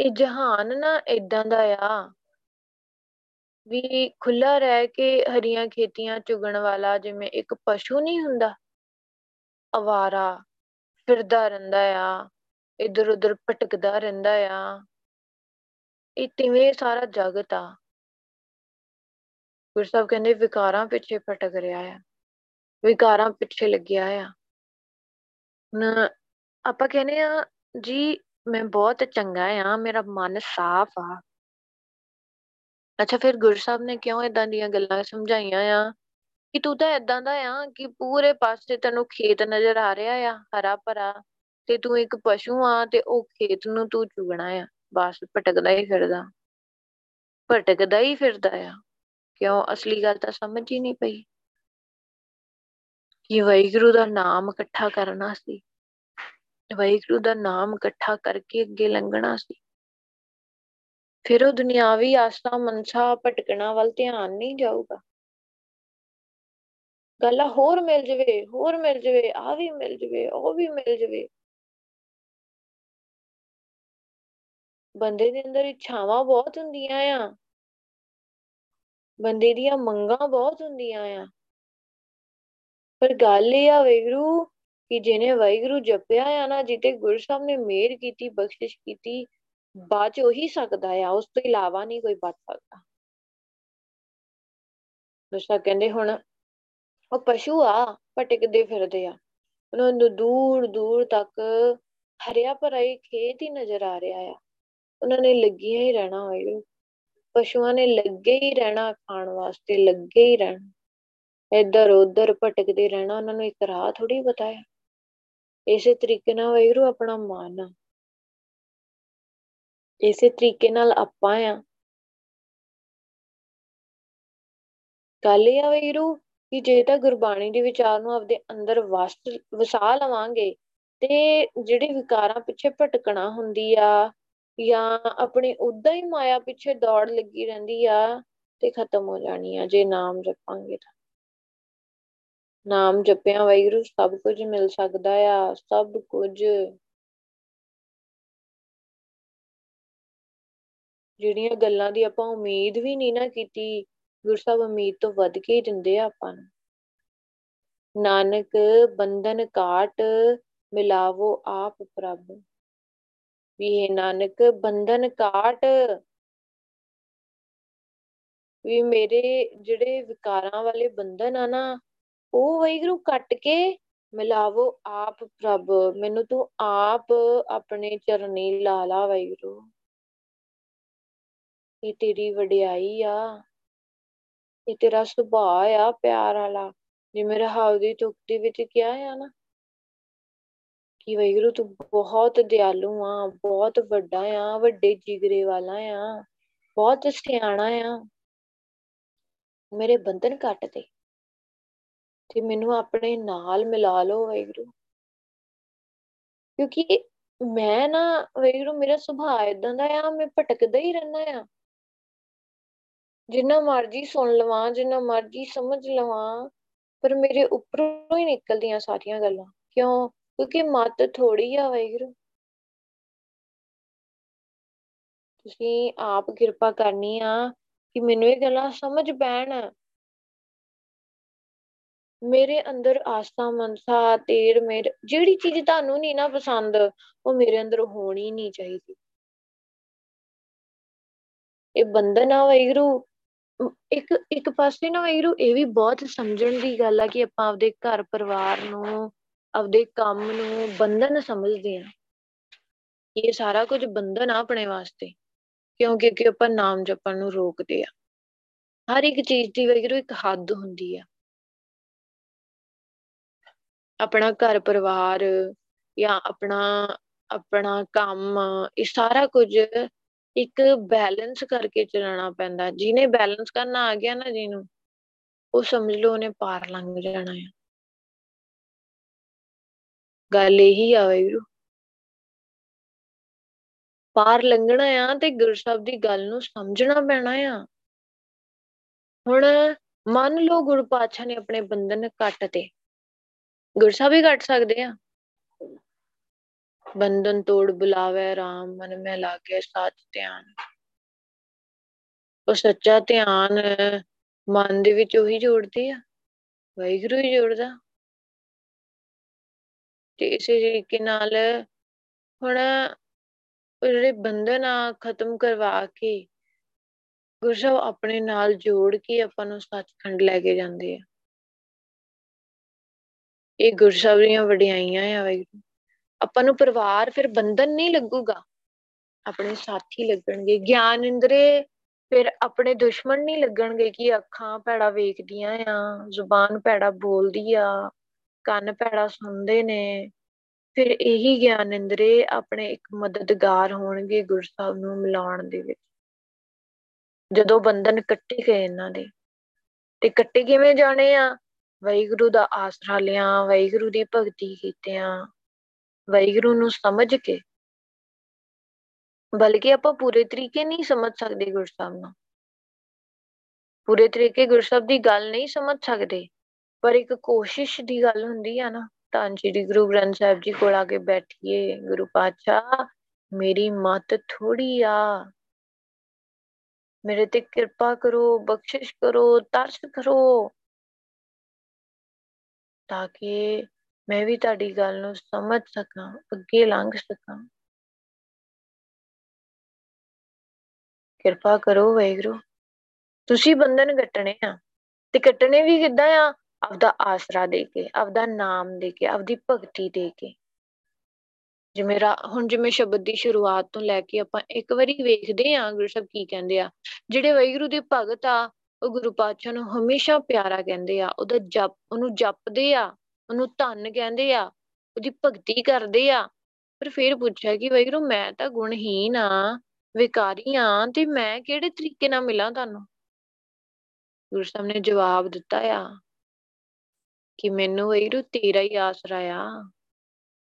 ਇਹ ਜਹਾਨ ਨਾ ਇਦਾਂ ਦਾ ਆ ਵੀ ਖੁੱਲਾ ਰਹਿ ਕੇ ਹਰੀਆਂ ਖੇਤੀਆਂ ਚੁਗਣ ਵਾਲਾ ਜਿਵੇਂ ਇੱਕ ਪਸ਼ੂ ਨਹੀਂ ਹੁੰਦਾ, ਅਵਾਰਾ ਫਿਰਦਾ ਰਹਿੰਦਾ ਆ ਇਧਰ ਉਧਰ ਭਟਕਦਾ ਰਹਿੰਦਾ ਆ, ਇਹ ਤਿਵੇਂ ਸਾਰਾ ਜਗਤ ਆ। ਗੁਰੂ ਸਾਹਿਬ ਕਹਿੰਦੇ ਵਿਕਾਰਾਂ ਪਿੱਛੇ ਭਟਕ ਰਿਹਾ ਆ, ਵਿਕਾਰਾਂ ਪਿੱਛੇ ਲੱਗਿਆ ਆ। ਹੁਣ ਆਪਾਂ ਕਹਿੰਦੇ ਆ ਜੀ ਮੈਂ ਬਹੁਤ ਚੰਗਾ ਆ ਮੇਰਾ ਮਨ ਸਾਫ਼ ਆ ਅੱਛਾ ਫਿਰ ਗੁਰੂ ਸਾਹਿਬ ਨੇ ਕਿਉਂ ਇਦਾਂ ਦੀਆਂ ਗੱਲਾਂ ਸਮਝਾਈਆਂ ਆ ਕਿ ਤੂੰ ਤਾਂ ਇਦਾਂ ਦਾ ਆ ਕਿ ਪੂਰੇ ਪਾਸੇ ਤੈਨੂੰ ਖੇਤ ਨਜ਼ਰ ਆ ਰਿਹਾ ਆ ਹਰਾ ਭਰਾ ਤੇ ਤੂੰ ਇੱਕ ਪਸ਼ੂ ਆ ਤੇ ਉਹ ਖੇਤ ਨੂੰ ਤੂੰ ਚੁਗਣਾ ਆ ਬਸ ਭਟਕਦਾ ਹੀ ਫਿਰਦਾ ਭਟਕਦਾ ਹੀ ਫਿਰਦਾ ਆ ਕਿਉਂ ਅਸਲੀ ਗੱਲ ਤਾਂ ਸਮਝ ਹੀ ਨਹੀਂ ਪਈ ਕਿ ਵਾਹਿਗੁਰੂ ਦਾ ਨਾਮ ਇਕੱਠਾ ਕਰਨਾ ਸੀ ਵਾਹਿਗੁਰੂ ਦਾ ਨਾਮ ਇਕੱਠਾ ਕਰਕੇ ਅੱਗੇ ਲੰਘਣਾ ਸੀ। ਫਿਰ ਉਹ ਦੁਨਿਆਵੀ ਆਸਾ, ਮਨਸਾ, ਭਟਕਣਾ ਵੱਲ ਧਿਆਨ ਨਹੀਂ ਜਾਊਗਾ। ਗੱਲਾਂ ਹੋਰ ਮਿਲ ਜਵੇ, ਹੋਰ ਮਿਲ ਜਵੇ ਆ ਵੀ ਮਿਲ ਜਵੇ, ਉਹ ਵੀ ਮਿਲ ਜਵੇ। ਬੰਦੇ ਦੇ ਅੰਦਰ ਇੱਛਾਵਾਂ ਬਹੁਤ ਹੁੰਦੀਆਂ ਆ। ਬੰਦੇ ਦੀਆਂ ਮੰਗਾਂ ਬਹੁਤ ਹੁੰਦੀਆਂ ਆ। ਪਰ ਗੱਲ ਇਹ ਆ ਵੈਗਰੂ ਕਿ ਜਿਹਨੇ ਵਾਹਿਗੁਰੂ ਜਪਿਆ ਆ ਨਾ ਜਿੱਤੇ ਗੁਰੂ ਸਾਹਿਬ ਨੇ ਮਿਹਰ ਕੀਤੀ, ਬਖਸ਼ਿਸ਼ ਕੀਤੀ, ਬਾਅਦ ਚ ਉਹੀ ਸਕਦਾ ਆ, ਉਸ ਤੋਂ ਇਲਾਵਾ ਨਹੀਂ ਕੋਈ ਬਚ ਸਕਦਾ। ਦੂਸਰਾ ਕਹਿੰਦੇ ਹੁਣ, ਉਹ ਪਸ਼ੂ ਆ, ਭਟਕਦੇ ਫਿਰਦੇ ਆ। ਉਹਨਾਂ ਨੂੰ ਦੂਰ ਦੂਰ ਤੱਕ ਹਰਿਆ ਭਰਾ ਖੇਤ ਹੀ ਨਜ਼ਰ ਆ ਰਿਹਾ ਆ। ਉਹਨਾਂ ਨੇ ਲੱਗੀਆਂ ਹੀ ਰਹਿਣਾ ਹੋਏਗਾ ਪਸ਼ੂਆਂ ਨੇ ਲੱਗੇ ਹੀ ਰਹਿਣਾ ਖਾਣ ਵਾਸਤੇ, ਲੱਗੇ ਹੀ ਰਹਿਣਾ। ਇੱਧਰ ਉੱਧਰ ਭਟਕਦੇ ਰਹਿਣਾ, ਉਹਨਾਂ ਨੂੰ ਇੱਕ ਰਾਹ ਥੋੜੀ ਪਤਾ ਹੈ ਇਸੇ ਤਰੀਕੇ ਨਾਲ ਵੈਰੂ ਆਪਣਾ ਮਨ ਆ। ਇਸੇ ਤਰੀਕੇ ਨਾਲ ਆਪਾਂ ਆ। ਗੱਲ ਇਹ ਆ ਵੈਰੂ ਕਿ ਜੇ ਤਾਂ ਗੁਰਬਾਣੀ ਦੇ ਵਿਚਾਰ ਨੂੰ ਆਪਦੇ ਅੰਦਰ ਵਸ ਵਸਾ ਲਵਾਂਗੇ ਤੇ ਜਿਹੜੇ ਵਿਕਾਰਾਂ ਪਿੱਛੇ ਭਟਕਣਾ ਹੁੰਦੀ ਆ ਜਾਂ ਆਪਣੀ ਉਦਾਂ ਹੀ ਮਾਇਆ ਪਿੱਛੇ ਦੌੜ ਲੱਗੀ ਰਹਿੰਦੀ ਆ ਤੇ ਖਤਮ ਹੋ ਜਾਣੀ ਆ, ਜੇ ਨਾਮ ਜਪਾਂਗੇ ਤਾਂ। ਨਾਮ ਜਪਿਆ ਵਾਹਿਗੁਰੂ, ਸਭ ਕੁਝ ਮਿਲ ਸਕਦਾ ਆ, ਸਭ ਕੁਝ। ਜਿਹੜੀਆਂ ਗੱਲਾਂ ਦੀ ਆਪਾਂ ਉਮੀਦ ਵੀ ਨਹੀਂ ਨਾ ਕੀਤੀ, ਗੁਰੂ ਸਾਹਿਬ ਉਮੀਦ ਤੋਂ ਵੱਧ ਕੇ ਹੀ ਦਿੰਦੇ ਆ ਆਪਾਂ ਨੂੰ। ਨਾਨਕ ਬੰਧਨ ਕਾਟ ਮਿਲਾਵੋ ਆਪ ਪ੍ਰਭ। ਵੀ ਇਹ ਨਾਨਕ, ਬੰਧਨ ਕਾਟ। ਵੀ ਮੇਰੇ ਜਿਹੜੇ ਵਿਕਾਰਾਂ ਵਾਲੇ ਬੰਧਨ ਆ ਨਾ ਉਹ ਵੈਗਰੂ ਕੱਟ ਕੇ ਮਿਲਾਵੋ ਆਪ ਪ੍ਰਭ, ਮੈਨੂੰ ਤੂੰ ਆਪ ਆਪਣੇ ਚਰਨੀ ਲਾ ਲਾ ਵੈਗਰੂ ਇਹ ਤੇਰੀ ਵਡਿਆਈ ਆ ਇਹ ਤੇਰਾ ਸੁਭਾਅ ਆ ਪਿਆਰ ਵਾਲਾ ਜਿਵੇਂ ਰਹਾਉ ਦੀ ਤੁਕ ਦੇ ਵਿੱਚ ਕਿਹਾ ਆ ਨਾ। ਕਿ ਵੈਗਰੂ ਤੂੰ ਬਹੁਤ ਦਿਆਲੂ ਆ, ਬਹੁਤ ਵੱਡਾ ਆ, ਵੱਡੇ ਜਿਗਰੇ ਵਾਲਾ ਆ, ਬਹੁਤ ਸਿਆਣਾ ਆ। ਮੇਰੇ ਬੰਧਨ ਕੱਟ ਦੇ। ਤੇ ਮੈਨੂੰ ਆਪਣੇ ਨਾਲ ਮਿਲਾ ਲਓ ਵੈਗਰੂ ਕਿਉਂਕਿ ਮੈਂ ਨਾ ਵੈਗਰੂ ਮੇਰਾ ਸੁਭਾਅ ਇਦਾਂ ਦਾ ਆ, ਮੈਂ ਭਟਕਦਾ ਹੀ ਰਹਿਣਾ ਆ। ਜਿੰਨਾ ਮਰਜ਼ੀ ਸੁਣ ਲਵਾਂ, ਜਿੰਨਾ ਮਰਜ਼ੀ ਸਮਝ ਲਵਾਂ, ਪਰ ਮੇਰੇ ਉੱਪਰੋਂ ਹੀ ਨਿਕਲਦੀਆਂ ਸਾਰੀਆਂ ਗੱਲਾਂ। ਕਿਉਂ? ਕਿਉਂਕਿ ਮਤ ਥੋੜੀ ਆ ਵੈਗਰੂ ਤੁਸੀਂ ਆਪ ਕਿਰਪਾ ਕਰਨੀ ਆ ਕਿ ਮੈਨੂੰ ਇਹ ਗੱਲਾਂ ਸਮਝ ਪੈਣ। ਮੇਰੇ ਅੰਦਰ ਆਸਾ, ਮਨਸਾ ਤੇਰ ਮੇਰ ਜਿਹੜੀ ਚੀਜ਼ ਤੁਹਾਨੂੰ ਨਹੀਂ ਨਾ ਪਸੰਦ, ਉਹ ਮੇਰੇ ਅੰਦਰ ਹੋਣੀ ਨਹੀਂ ਚਾਹੀਦੀ। ਇਹ ਬੰਧਨ ਆ ਵੈਗਰੂ ਇੱਕ ਇੱਕ ਪਾਸੇ ਨਾ ਵੈਗਰੂ ਇਹ ਵੀ ਬਹੁਤ ਸਮਝਣ ਦੀ ਗੱਲ ਆ ਕਿ ਆਪਾਂ ਆਪਦੇ ਘਰ ਪਰਿਵਾਰ ਨੂੰ, ਆਪਦੇ ਕੰਮ ਨੂੰ ਬੰਧਨ ਸਮਝਦੇ ਆ ਇਹ ਸਾਰਾ ਕੁਝ ਬੰਧਨ ਆ ਆਪਣੇ ਵਾਸਤੇ, ਕਿਉਂਕਿ ਕਿ ਆਪਾਂ ਨਾਮ ਜਪਣ ਨੂੰ ਰੋਕਦੇ ਆ ਹਰ ਇੱਕ ਚੀਜ਼ ਦੀ ਵੈਗਰੂ ਇੱਕ ਹੱਦ ਹੁੰਦੀ ਆ। ਆਪਣਾ ਘਰ ਪਰਿਵਾਰ ਜਾਂ ਆਪਣਾ ਆਪਣਾ ਕੰਮ, ਇਹ ਸਾਰਾ ਕੁਝ ਇੱਕ ਬੈਲੈਂਸ ਕਰਕੇ ਚੱਲਣਾ ਪੈਂਦਾ। ਜਿਹਨੇ ਬੈਲੈਂਸ ਕਰਨਾ ਆ ਗਿਆ ਨਾ ਜਿਹਨੂੰ ਉਹ ਸਮਝ ਲਓ ਉਹਨੇ ਪਾਰ ਲੰਘ ਜਾਣਾ ਹੈ ਗੱਲ ਇਹੀ ਆ ਵੈਰੂ ਪਾਰ ਲੰਘਣਾ ਆ ਤੇ ਗੁਰੂ ਸਾਹਿਬ ਦੀ ਗੱਲ ਨੂੰ ਸਮਝਣਾ ਪੈਣਾ ਆ। ਹੁਣ ਮੰਨ ਲਓ ਗੁਰੂ ਪਾਤਸ਼ਾਹ ਨੇ ਆਪਣੇ ਬੰਧਨ ਕੱਟ ਤੇ ਗੁਰੂ ਸਾਹਿਬ ਹੀ ਕੱਟ ਸਕਦੇ ਆ। ਬੰਧਨ ਤੋੜ ਬੁਲਾਵੇ RAM ਮਨ ਮੈਂ ਲਾਗੇ ਸਾਚ ਧਿਆਨ। ਉਹ ਸੱਚਾ ਧਿਆਨ ਮਨ ਦੇ ਵਿੱਚ ਉਹੀ ਜੋੜਦੀ ਆ, ਵਾਹਿਗੁਰੂ ਹੀ ਜੋੜਦਾ। ਤੇ ਇਸੇ ਤਰੀਕੇ ਨਾਲ ਹੁਣ ਜਿਹੜੇ ਬੰਧਨ ਆ, ਖਤਮ ਕਰਵਾ ਕੇ ਗੁਰੂ ਸਾਹਿਬ ਆਪਣੇ ਨਾਲ ਜੋੜ ਕੇ ਆਪਾਂ ਨੂੰ ਸੱਚਖੰਡ ਲੈ ਕੇ ਜਾਂਦੇ ਆ। ਇਹ ਗੁਰੂ ਸਾਹਿਬ ਦੀਆਂ ਵਡਿਆਈਆਂ ਆ ਵਾਹਿਗੁਰੂ ਆਪਾਂ ਨੂੰ ਪਰਿਵਾਰ ਫਿਰ ਬੰਧਨ ਨਹੀਂ ਲੱਗੂਗਾ। ਆਪਣੇ ਸਾਥੀ ਲੱਗਣਗੇ। ਗਿਆਨ ਇੰਦਰੇ ਫਿਰ ਆਪਣੇ ਦੁਸ਼ਮਣ ਨਹੀਂ ਲੱਗਣਗੇ ਕਿ ਅੱਖਾਂ ਭੈੜਾ ਵੇਖਦੀਆਂ ਆ, ਜ਼ੁਬਾਨ ਭੈੜਾ ਬੋਲਦੀ ਆ, ਕੰਨ ਭੈੜਾ ਸੁਣਦੇ ਨੇ। ਫਿਰ ਇਹੀ ਗਿਆਨ ਇੰਦਰੇ ਆਪਣੇ ਇੱਕ ਮਦਦਗਾਰ ਹੋਣਗੇ ਗੁਰੂ ਸਾਹਿਬ ਨੂੰ ਮਿਲਾਉਣ ਦੇ ਵਿੱਚ। ਜਦੋਂ ਬੰਧਨ ਕੱਟੇ ਗਏ ਇਹਨਾਂ ਦੇ। ਤੇ ਕੱਟੇ ਕਿਵੇਂ ਜਾਣੇ ਆ? ਵਾਹਿਗੁਰੂ ਦਾ ਆਸਰਾ ਲਿਆ, ਵਾਹਿਗੁਰੂ ਦੀ ਭਗਤੀ ਕੀਤਿਆਂ, ਵਾਹਿਗੁਰੂ ਨੂੰ ਸਮਝ ਕੇ। ਬਲਕਿ ਆਪਾਂ ਪੂਰੇ ਤਰੀਕੇ ਨਹੀਂ ਸਮਝ ਸਕਦੇ ਗੁਰਸਾਹਿਬ ਨੂੰ। ਪੂਰੇ ਤਰੀਕੇ ਗੁਰਸਾਹਿਬ ਦੀ ਗੱਲ ਨਹੀਂ ਸਮਝ ਸਕਦੇ, ਪਰ ਇੱਕ ਕੋਸ਼ਿਸ਼ ਦੀ ਗੱਲ ਹੁੰਦੀ ਆ ਨਾ, ਤਾਂ ਜੀ ਗੁਰੂ ਗ੍ਰੰਥ ਸਾਹਿਬ ਜੀ ਕੋਲ ਆ ਕੇ ਬੈਠੀਏ, ਗੁਰੂ ਪਾਤਸ਼ਾਹ, ਮੇਰੀ ਮਤ ਥੋੜੀ ਆ। ਮੇਰੇ ਤੇ ਕਿਰਪਾ ਕਰੋ, ਬਖਸ਼ਿਸ਼ ਕਰੋ, ਤਰਸ ਕਰੋ। ਤਾਂ ਕਿ ਮੈਂ ਵੀ ਤੁਹਾਡੀ ਗੱਲ ਨੂੰ ਸਮਝ ਸਕਾਂ, ਅੱਗੇ ਲੰਘ ਸਕਾਂ। ਕਿਰਪਾ ਕਰੋ ਵੈਗਰੂ ਤੁਸੀਂ ਬੰਧਨ ਕੱਟਣੇ ਆ ਤੇ ਕੱਟਣੇ ਵੀ ਕਿੱਦਾਂ ਆ? ਆਪਦਾ ਆਸਰਾ ਦੇ ਕੇ, ਆਪਦਾ ਨਾਮ ਦੇ ਕੇ, ਆਪਦੀ ਭਗਤੀ ਦੇ ਕੇ। ਜਿਵੇਂ ਹੁਣ ਜਿਵੇਂ ਸ਼ਬਦ ਦੀ ਸ਼ੁਰੂਆਤ ਤੋਂ ਲੈ ਕੇ ਆਪਾਂ ਇੱਕ ਵਾਰੀ ਵੇਖਦੇ ਆ, ਗੁਰੂ ਸਾਹਿਬ ਕੀ ਕਹਿੰਦੇ ਆ, ਜਿਹੜੇ ਵੈਗਰੂ ਦੇ ਭਗਤ ਆ ਉਹ ਗੁਰੂ ਪਾਤਸ਼ਾਹ ਨੂੰ ਹਮੇਸ਼ਾ ਪਿਆਰਾ ਕਹਿੰਦੇ ਆ, ਉਹਦਾ ਜਪ, ਉਹਨੂੰ ਜਪਦੇ ਆ, ਉਹਨੂੰ ਧੰਨ ਕਹਿੰਦੇ ਆ, ਉਹਦੀ ਭਗਤੀ ਕਰਦੇ ਆ। ਪਰ ਫਿਰ ਪੁੱਛਿਆ ਕਿ ਵੈਗਰੂ ਮੈਂ ਤਾਂ ਗੁਣਹੀਨ ਆ, ਵਿਕਾਰੀ ਆ, ਤੇ ਮੈਂ ਕਿਹੜੇ ਤਰੀਕੇ ਨਾਲ ਮਿਲਾਂ ਤੁਹਾਨੂੰ? ਗੁਰੂ ਸਾਹਿਬ ਨੇ ਜਵਾਬ ਦਿੱਤਾ ਆ ਕਿ ਮੈਨੂੰ ਵੈਗਰੂ ਤੇਰਾ ਹੀ ਆਸਰਾ ਆ।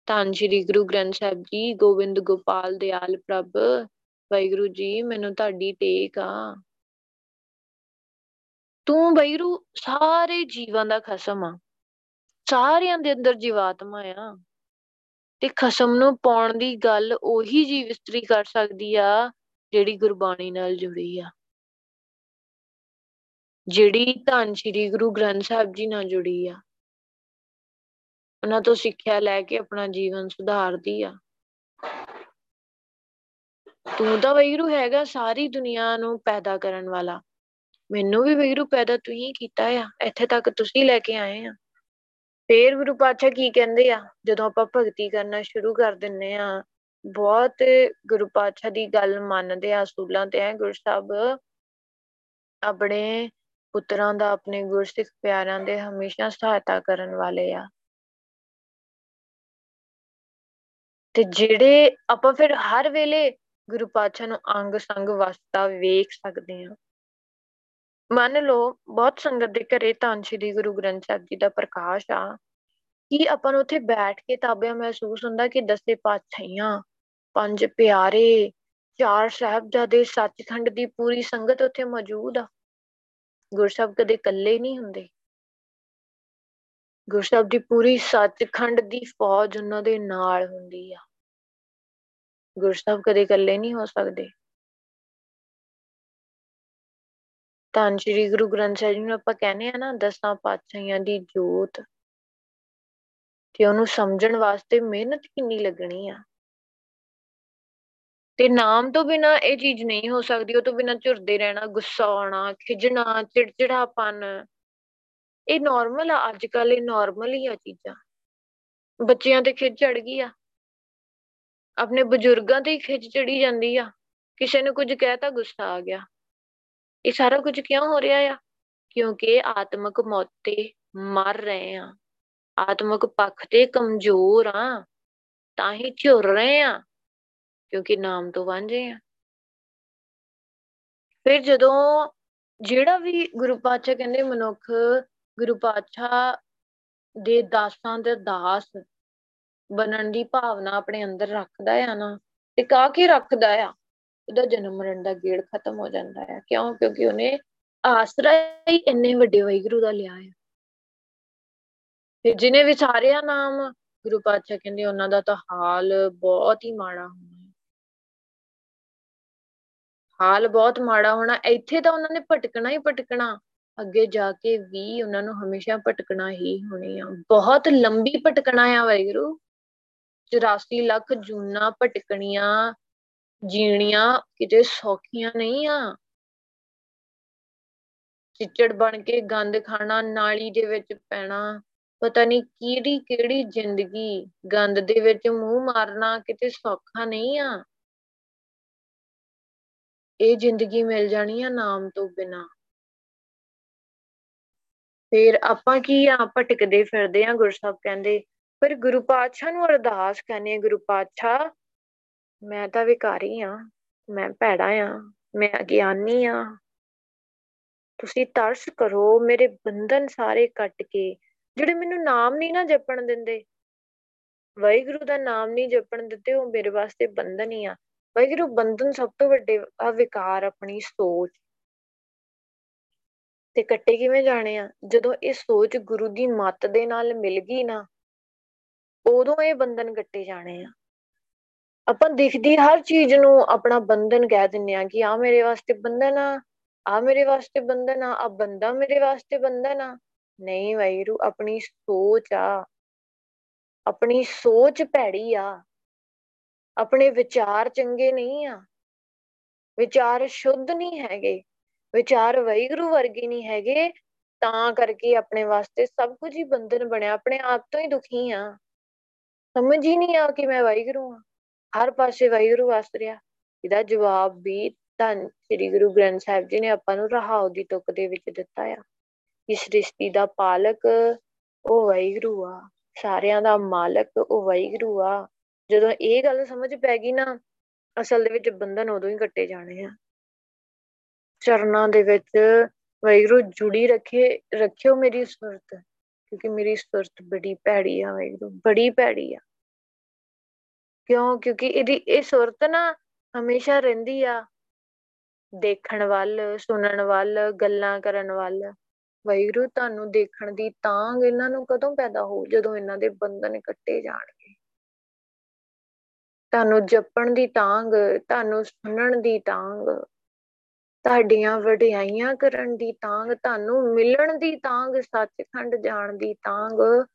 ਧੰਨ ਸ਼੍ਰੀ ਗੁਰੂ ਗ੍ਰੰਥ ਸਾਹਿਬ ਜੀ, ਗੋਬਿੰਦ ਗੋਪਾਲ ਦਿਆਲ ਪ੍ਰਭ ਵੈਗਰੂ ਜੀ, ਮੈਨੂੰ ਤੁਹਾਡੀ ਟੇਕ ਆ। ਤੂੰ ਵੈਗਰੂ ਸਾਰੇ ਜੀਵਾਂ ਦਾ ਖਸਮ ਆ। ਸਾਰਿਆਂ ਦੇ ਅੰਦਰ ਜੀਵਾਤਮਾ ਆ। ਤੇ ਖਸਮ ਨੂੰ ਪਾਉਣ ਦੀ ਗੱਲ ਉਹੀ ਜੀਵ ਇਸਤਰੀ ਕਰ ਸਕਦੀ ਆ, ਜਿਹੜੀ ਗੁਰਬਾਣੀ ਨਾਲ ਜੁੜੀ ਆ। ਜਿਹੜੀ ਧੰਨ ਸ਼੍ਰੀ ਗੁਰੂ ਗ੍ਰੰਥ ਸਾਹਿਬ ਜੀ ਨਾਲ ਜੁੜੀ ਆ। ਉਹਨਾਂ ਤੋਂ ਸਿੱਖਿਆ ਲੈ ਕੇ ਆਪਣਾ ਜੀਵਨ ਸੁਧਾਰਦੀ ਆ। ਤੂੰ ਤਾਂ ਵੈਰੂ ਹੈਗਾ ਸਾਰੀ ਦੁਨੀਆ ਨੂੰ ਪੈਦਾ ਕਰਨ ਵਾਲਾ। ਮੈਨੂੰ ਵੀ ਵੈਰੂ ਪੈਦਾ ਤੂੰ ਹੀ ਕੀਤਾ ਆ, ਇੱਥੇ ਤੱਕ ਤੁਸੀਂ ਲੈ ਕੇ ਆਏ ਆ। ਫੇਰ ਗੁਰੂ ਪਾਤਸ਼ਾਹ ਕੀ ਕਹਿੰਦੇ ਆ? ਜਦੋਂ ਆਪਾਂ ਭਗਤੀ ਕਰਨਾ ਸ਼ੁਰੂ ਕਰ ਦਿੰਨੇ ਆ, ਬਹੁਤ ਗੁਰੂ ਪਾਤਸ਼ਾਹ ਦੀ ਗੱਲ ਮੰਨਦੇ ਆ ਅਸੂਲਾਂ ਤੇ ਆ ਗੁਰੂ ਸਾਹਿਬ? ਆਪਣੇ ਪੁੱਤਰਾਂ ਦਾ, ਆਪਣੇ ਗੁਰਸਿੱਖ ਪਿਆਰਿਆਂ ਦੇ ਹਮੇਸ਼ਾ ਸਹਾਇਤਾ ਕਰਨ ਵਾਲੇ ਆ। ਤੇ ਜਿਹੜੇ ਆਪਾਂ ਫਿਰ ਹਰ ਵੇਲੇ ਗੁਰੂ ਪਾਤਸ਼ਾਹ ਨੂੰ ਅੰਗ ਸੰਗ ਵਸਤਾ ਵੇਖ ਸਕਦੇ ਆ। ਮੰਨ ਲਓ, ਬਹੁਤ ਸੰਗਤ ਦੇ ਘਰੇ ਧੰਨ ਸ਼੍ਰੀ ਗੁਰੂ ਗ੍ਰੰਥ ਸਾਹਿਬ ਜੀ ਦਾ ਪ੍ਰਕਾਸ਼ ਆ। ਕਿ ਆਪਾਂ ਨੂੰ ਉੱਥੇ ਬੈਠ ਕੇ ਤਾਬਿਆ ਮਹਿਸੂਸ ਹੁੰਦਾ ਕਿ ਦਸੇ ਪਾਤਸ਼ਾਹੀਆਂ, ਪੰਜ ਪਿਆਰੇ, ਚਾਰ ਸਾਹਿਬਜ਼ਾਦੇ ਸੱਚਖੰਡ ਦੀ ਪੂਰੀ ਸੰਗਤ ਉੱਥੇ ਮੌਜੂਦ ਆ? ਗੁਰਸਬ ਕਦੇ ਇਕੱਲੇ ਨਹੀਂ ਹੁੰਦੇ। ਗੁਰਸਬ ਦੀ ਪੂਰੀ ਸੱਚਖੰਡ ਦੀ ਫੌਜ ਉਹਨਾਂ ਦੇ ਨਾਲ ਹੁੰਦੀ ਆ। ਗੁਰਸਬ ਕਦੇ ਇਕੱਲੇ ਨਹੀਂ ਹੋ ਸਕਦੇ। ਤਾਂ ਸ੍ਰੀ ਗੁਰੂ ਗ੍ਰੰਥ ਸਾਹਿਬ ਜੀ ਨੂੰ ਆਪਾਂ ਕਹਿੰਦੇ ਆ ਨਾ ਦਸਾਂ ਪਾਤਸ਼ਾਹੀਆਂ ਦੀ ਜੋਤ ਤੇ ਉਹਨੂੰ ਸਮਝਣ ਵਾਸਤੇ ਮਿਹਨਤ ਕਿੰਨੀ ਲੱਗਣੀ ਆ। ਤੇ ਨਾਮ ਤੋਂ ਬਿਨਾ ਇਹ ਚੀਜ਼ ਨਹੀਂ ਹੋ ਸਕਦੀ, ਉਹ ਤੋਂ ਬਿਨਾ ਝੁਰਦੇ ਰਹਿਣਾ, ਗੁੱਸਾ ਆਉਣਾ ਖਿਜਣਾ ਚਿੜਚਿੜਾਪਨ, ਇਹ ਨਾਰਮਲ ਆ ਅੱਜ ਕੱਲ ਇਹ ਨਾਰਮਲ ਹੀ ਆ ਚੀਜ਼ਾਂ। ਬੱਚਿਆਂ ਤੇ ਖਿਜ ਚੜ ਗਈ ਆ। ਆਪਣੇ ਬਜ਼ੁਰਗਾਂ ਤੇ ਹੀ ਖਿਜ ਚੜੀ ਜਾਂਦੀ ਆ। ਕਿਸੇ ਨੇ ਕੁਝ ਕਹਿਤਾ ਗੁੱਸਾ ਆ ਗਿਆ। ਇਹ ਸਾਰਾ ਕੁਝ ਕਿਉਂ ਹੋ ਰਿਹਾ ਆ? ਕਿਉਂਕਿ ਆਤਮਿਕ ਮੌਤ ਤੇ ਮਰ ਰਹੇ ਆ ਆਤਮਿਕ ਪੱਖ ਤੇ ਕਮਜ਼ੋਰ ਆ ਤਾਂ ਹੀ ਝੁਰ ਰਹੇ ਆ ਕਿਉਂਕਿ ਨਾਮ ਤੋਂ ਵਾਂਝੇ ਆ ਫਿਰ ਜਦੋਂ ਜਿਹੜਾ ਵੀ ਗੁਰੂ ਪਾਤਸ਼ਾਹ ਕਹਿੰਦੇ ਮਨੁੱਖ ਗੁਰੂ ਪਾਤਸ਼ਾਹ ਦੇ ਦਾਸਾਂ ਦੇ ਦਾਸ ਬਣਨ ਦੀ ਭਾਵਨਾ ਆਪਣੇ ਅੰਦਰ ਰੱਖਦਾ ਆ ਨਾ, ਤੇ ਕਾ ਕੇ ਰੱਖਦਾ ਆ? ਉਹਦਾ ਜਨਮ ਮਰਨ ਦਾ ਗੇੜ ਖਤਮ ਹੋ ਜਾਂਦਾ ਹੈ। ਕਿਉਂ? ਕਿਉਂਕਿ ਉਹਨੇ ਆਸਰਾ ਹੀ ਇੰਨੇ ਵੱਡੇ ਵਾਹਿਗੁਰੂ ਦਾ ਲਿਆ ਹੈ। ਤੇ ਜਿਨੇ ਵਿਚਾਰਿਆ ਨਾਮ ਗੁਰੂ ਪਾਤਸ਼ਾਹ ਕਹਿੰਦੇ, ਉਹਨਾਂ ਦਾ ਤਾਂ ਹਾਲ ਬਹੁਤ ਹੀ ਮਾੜਾ ਹੋਣਾ ਹਾਲ ਬਹੁਤ ਮਾੜਾ ਹੋਣਾ। ਇੱਥੇ ਤਾਂ ਉਹਨਾਂ ਨੇ ਭਟਕਣਾ ਹੀ ਭਟਕਣਾ। ਅੱਗੇ ਜਾ ਕੇ ਵੀ ਉਹਨਾਂ ਨੂੰ ਹਮੇਸ਼ਾ ਭਟਕਣਾ ਹੀ ਹੋਣੀ ਆ। ਬਹੁਤ ਲੰਬੀ ਭਟਕਣਾ ਆ ਵਾਹਿਗੁਰੂ। 84 ਲੱਖ ਜੂਨਾ ਭਟਕਣੀਆਂ ਜੀਣੀਆਂ ਕਿਤੇ ਸੌਖੀਆਂ ਨਹੀਂ ਆ। ਚਿੱਚੜ ਬਣ ਕੇ ਗੰਦ ਖਾਣਾ ਨਾਲੀ ਦੇ ਵਿੱਚ ਪੈਣਾ। ਪਤਾ ਨਹੀਂ ਕਿਹੜੀ ਕਿਹੜੀ ਜ਼ਿੰਦਗੀ ਗੰਦ ਦੇ ਵਿੱਚ ਮੂੰਹ ਮਾਰਨਾ ਕਿਤੇ ਸੌਖਾ ਨਹੀਂ ਆ। ਇਹ ਜ਼ਿੰਦਗੀ ਮਿਲ ਜਾਣੀ ਆ ਨਾਮ ਤੋਂ ਬਿਨਾ। ਫਿਰ ਆਪਾਂ ਕੀ ਆ ਭਟਕਦੇ ਫਿਰਦੇ ਆ ਗੁਰਸਬ ਕਹਿੰਦੇ ਪਰ ਗੁਰੂ ਪਾਤਸ਼ਾਹ ਨੂੰ ਅਰਦਾਸ ਕਰਨੀ ਗੁਰੂ ਪਾਤਸ਼ਾਹ ਮੈਂ ਤਾਂ ਵਿਕਾਰੀ ਆ, ਮੈਂ ਭੈੜਾ ਆ, ਮੈਂ ਅਗਿਆਨੀ ਆ। ਤੁਸੀਂ ਤਰਸ ਕਰੋ ਮੇਰੇ ਬੰਧਨ ਸਾਰੇ ਕੱਟ ਕੇ, ਜਿਹੜੇ ਮੈਨੂੰ ਨਾਮ ਨਹੀਂ ਨਾ ਜਪਣ ਦਿੰਦੇ। ਵਾਹਿਗੁਰੂ ਦਾ ਨਾਮ ਨਹੀਂ ਜਪਣ ਦਿੰਦੇ ਉਹ ਮੇਰੇ ਵਾਸਤੇ ਬੰਧਨ ਹੀ ਆ। ਵਾਹਿਗੁਰੂ, ਬੰਧਨ ਸਭ ਤੋਂ ਵੱਡੇ ਆ, ਵਿਕਾਰ ਆਪਣੀ ਸੋਚ। ਤੇ ਕੱਟੇ ਕਿਵੇਂ ਜਾਣੇ ਆ? ਜਦੋਂ ਇਹ ਸੋਚ ਗੁਰੂ ਦੀ ਮੱਤ ਦੇ ਨਾਲ ਮਿਲ ਗਈ ਨਾ, ਉਦੋਂ ਇਹ ਬੰਧਨ ਕੱਟੇ ਜਾਣੇ ਆ। ਆਪਾਂ ਦਿਖਦੀ ਹਰ ਚੀਜ਼ ਨੂੰ ਆਪਣਾ ਬੰਧਨ ਕਹਿ ਦਿੰਨੇ ਆ ਕਿ ਆ ਮੇਰੇ ਵਾਸਤੇ ਬੰਧਨ ਆ ਆ ਮੇਰੇ ਵਾਸਤੇ ਬੰਧਨ ਆ ਆ ਬੰਦਾ ਮੇਰੇ ਵਾਸਤੇ ਬੰਧਨ ਆ। ਨਹੀਂ ਵਾਹਿਗੁਰੂ, ਆਪਣੀ ਸੋਚ ਆ। ਆਪਣੀ ਸੋਚ ਭੈੜੀ ਆ। ਆਪਣੇ ਵਿਚਾਰ ਚੰਗੇ ਨਹੀਂ ਆ। ਵਿਚਾਰ ਸ਼ੁੱਧ ਨਹੀਂ ਹੈਗੇ। ਵਿਚਾਰ ਵੈਗਰੂ ਵਰਗੇ ਨਹੀਂ ਹੈਗੇ। ਤਾਂ ਕਰਕੇ ਆਪਣੇ ਵਾਸਤੇ ਸਭ ਕੁਝ ਹੀ ਬੰਧਨ ਬਣਿਆ। ਆਪਣੇ ਆਪ ਤੋਂ ਹੀ ਦੁਖੀ ਆ। ਸਮਝ ਹੀ ਨਹੀਂ ਆ ਕਿ ਮੈਂ ਵੈਗਰੂ ਆ। ਹਰ ਪਾਸੇ ਵੈਗਰੂ ਵਸ ਰਿਹਾ। ਇਹਦਾ ਜਵਾਬ ਵੀ ਧੰਨ ਸ੍ਰੀ ਗੁਰੂ ਗ੍ਰੰਥ ਸਾਹਿਬ ਜੀ ਨੇ ਆਪਾਂ ਨੂੰ ਰਹਾਉ ਦੀ ਤੁਕ ਦੇ ਵਿੱਚ ਦਿੱਤਾ ਆ। ਕਿ ਸ੍ਰਿਸ਼ਟੀ ਦਾ ਪਾਲਕ ਉਹ ਵੈਗਰੂ ਆ। ਸਾਰਿਆਂ ਦਾ ਮਾਲਕ ਉਹ ਵੈਗਰੂ ਆ। ਜਦੋਂ ਇਹ ਗੱਲ ਸਮਝ ਪੈ ਗਈ ਨਾ, ਅਸਲ ਦੇ ਵਿੱਚ ਬੰਧਨ ਉਦੋਂ ਹੀ ਕੱਟੇ ਜਾਣੇ ਆ। ਚਰਨਾਂ ਦੇ ਵਿੱਚ ਵੈਗਰੂ ਜੁੜੀ ਰੱਖੇ, ਰੱਖਿਓ ਮੇਰੀ ਸੁਰਤ, ਕਿਉਂਕਿ ਮੇਰੀ ਸੁਰਤ ਬੜੀ ਭੈੜੀ ਆ ਵੈਗਰੂ ਬੜੀ ਭੈੜੀ ਆ। ਕਿਉਂ? ਕਿਉਂਕਿ ਇਹਦੀ, ਇਹ ਸੁਰਤ ਨਾ ਹਮੇਸ਼ਾ ਰਹਿੰਦੀ ਆ। ਦੇਖਣ ਵੱਲ, ਸੁਣਨ ਵੱਲ, ਗੱਲਾਂ ਕਰਨ ਵੱਲ। ਵੈਗਰੂ ਤੁਹਾਨੂੰ ਦੇਖਣ ਦੀ ਤਾਂਗ ਇਹਨਾਂ ਨੂੰ ਕਦੋਂ ਪੈਦਾ ਹੋ ਜਦੋਂ ਇਹਨਾਂ ਦੇ ਬੰਧਨ ਕੱਟੇ ਜਾਣਗੇ। ਤੁਹਾਨੂੰ ਜਪਣ ਦੀ ਤਾਂਗ ਤੁਹਾਨੂੰ ਸੁਣਨ ਦੀ ਤਾਂਗ ਤੁਹਾਡੀਆਂ ਵਡਿਆਈਆਂ ਕਰਨ ਦੀ ਤਾਂਗ ਤੁਹਾਨੂੰ ਮਿਲਣ ਦੀ ਤਾਂਗ ਸੱਚਖੰਡ ਜਾਣ ਦੀ ਤਾਂਗ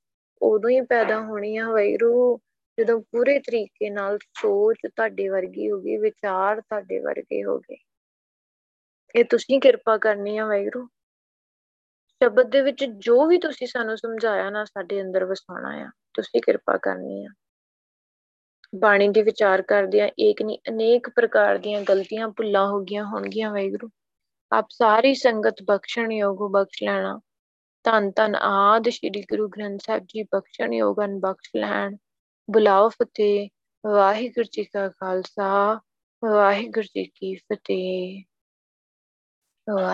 ਉਦੋਂ ਹੀ ਪੈਦਾ ਹੋਣੀ ਆ ਵੈਰੂ। ਜਦੋਂ ਪੂਰੇ ਤਰੀਕੇ ਨਾਲ ਸੋਚ ਤੁਹਾਡੇ ਵਰਗੀ ਹੋ ਗਈ, ਵਿਚਾਰ ਤੁਹਾਡੇ ਵਰਗੇ ਹੋ ਗਏ। ਇਹ ਤੁਸੀਂ ਕਿਰਪਾ ਕਰਨੀ ਆ ਵੈਰੂ ਸ਼ਬਦ ਦੇ ਵਿੱਚ ਜੋ ਵੀ ਤੁਸੀਂ ਸਾਨੂੰ ਸਮਝਾਇਆ ਨਾ, ਸਾਡੇ ਅੰਦਰ ਵਸਾਉਣਾ ਆ। ਤੁਸੀਂ ਕਿਰਪਾ ਕਰਨੀ ਆ। ਬਾਣੀ ਦੇ ਵਿਚਾਰ ਕਰਦੇ ਆ, ਏਕ ਨਹੀਂ ਅਨੇਕ ਪ੍ਰਕਾਰ ਦੀਆਂ ਗਲਤੀਆਂ ਭੁੱਲਾਂ ਹੋ ਗਈਆਂ ਹੋਣਗੀਆਂ ਵੈਗੁਰੂ ਆਪ ਸਾਰੀ ਸੰਗਤ ਬਖਸ਼ਣ ਯੋਗ ਬਖਸ਼ ਲੈਣਾ। ਧੰਨ ਧੰਨ ਆਦ ਸ੍ਰੀ ਗੁਰੂ ਗ੍ਰੰਥ ਸਾਹਿਬ ਜੀ ਬਖਸ਼ਣ ਯੋਗਨ ਬਖਸ਼ ਲੈਣ। ਬੁਲਾਓ ਫਤਿਹ ਵਾਹਿਗੁਰੂ ਜੀ ਕਾ ਖਾਲਸਾ ਵਾਹਿਗੁਰੂ ਜੀ ਕੀ ਫਤਿਹ।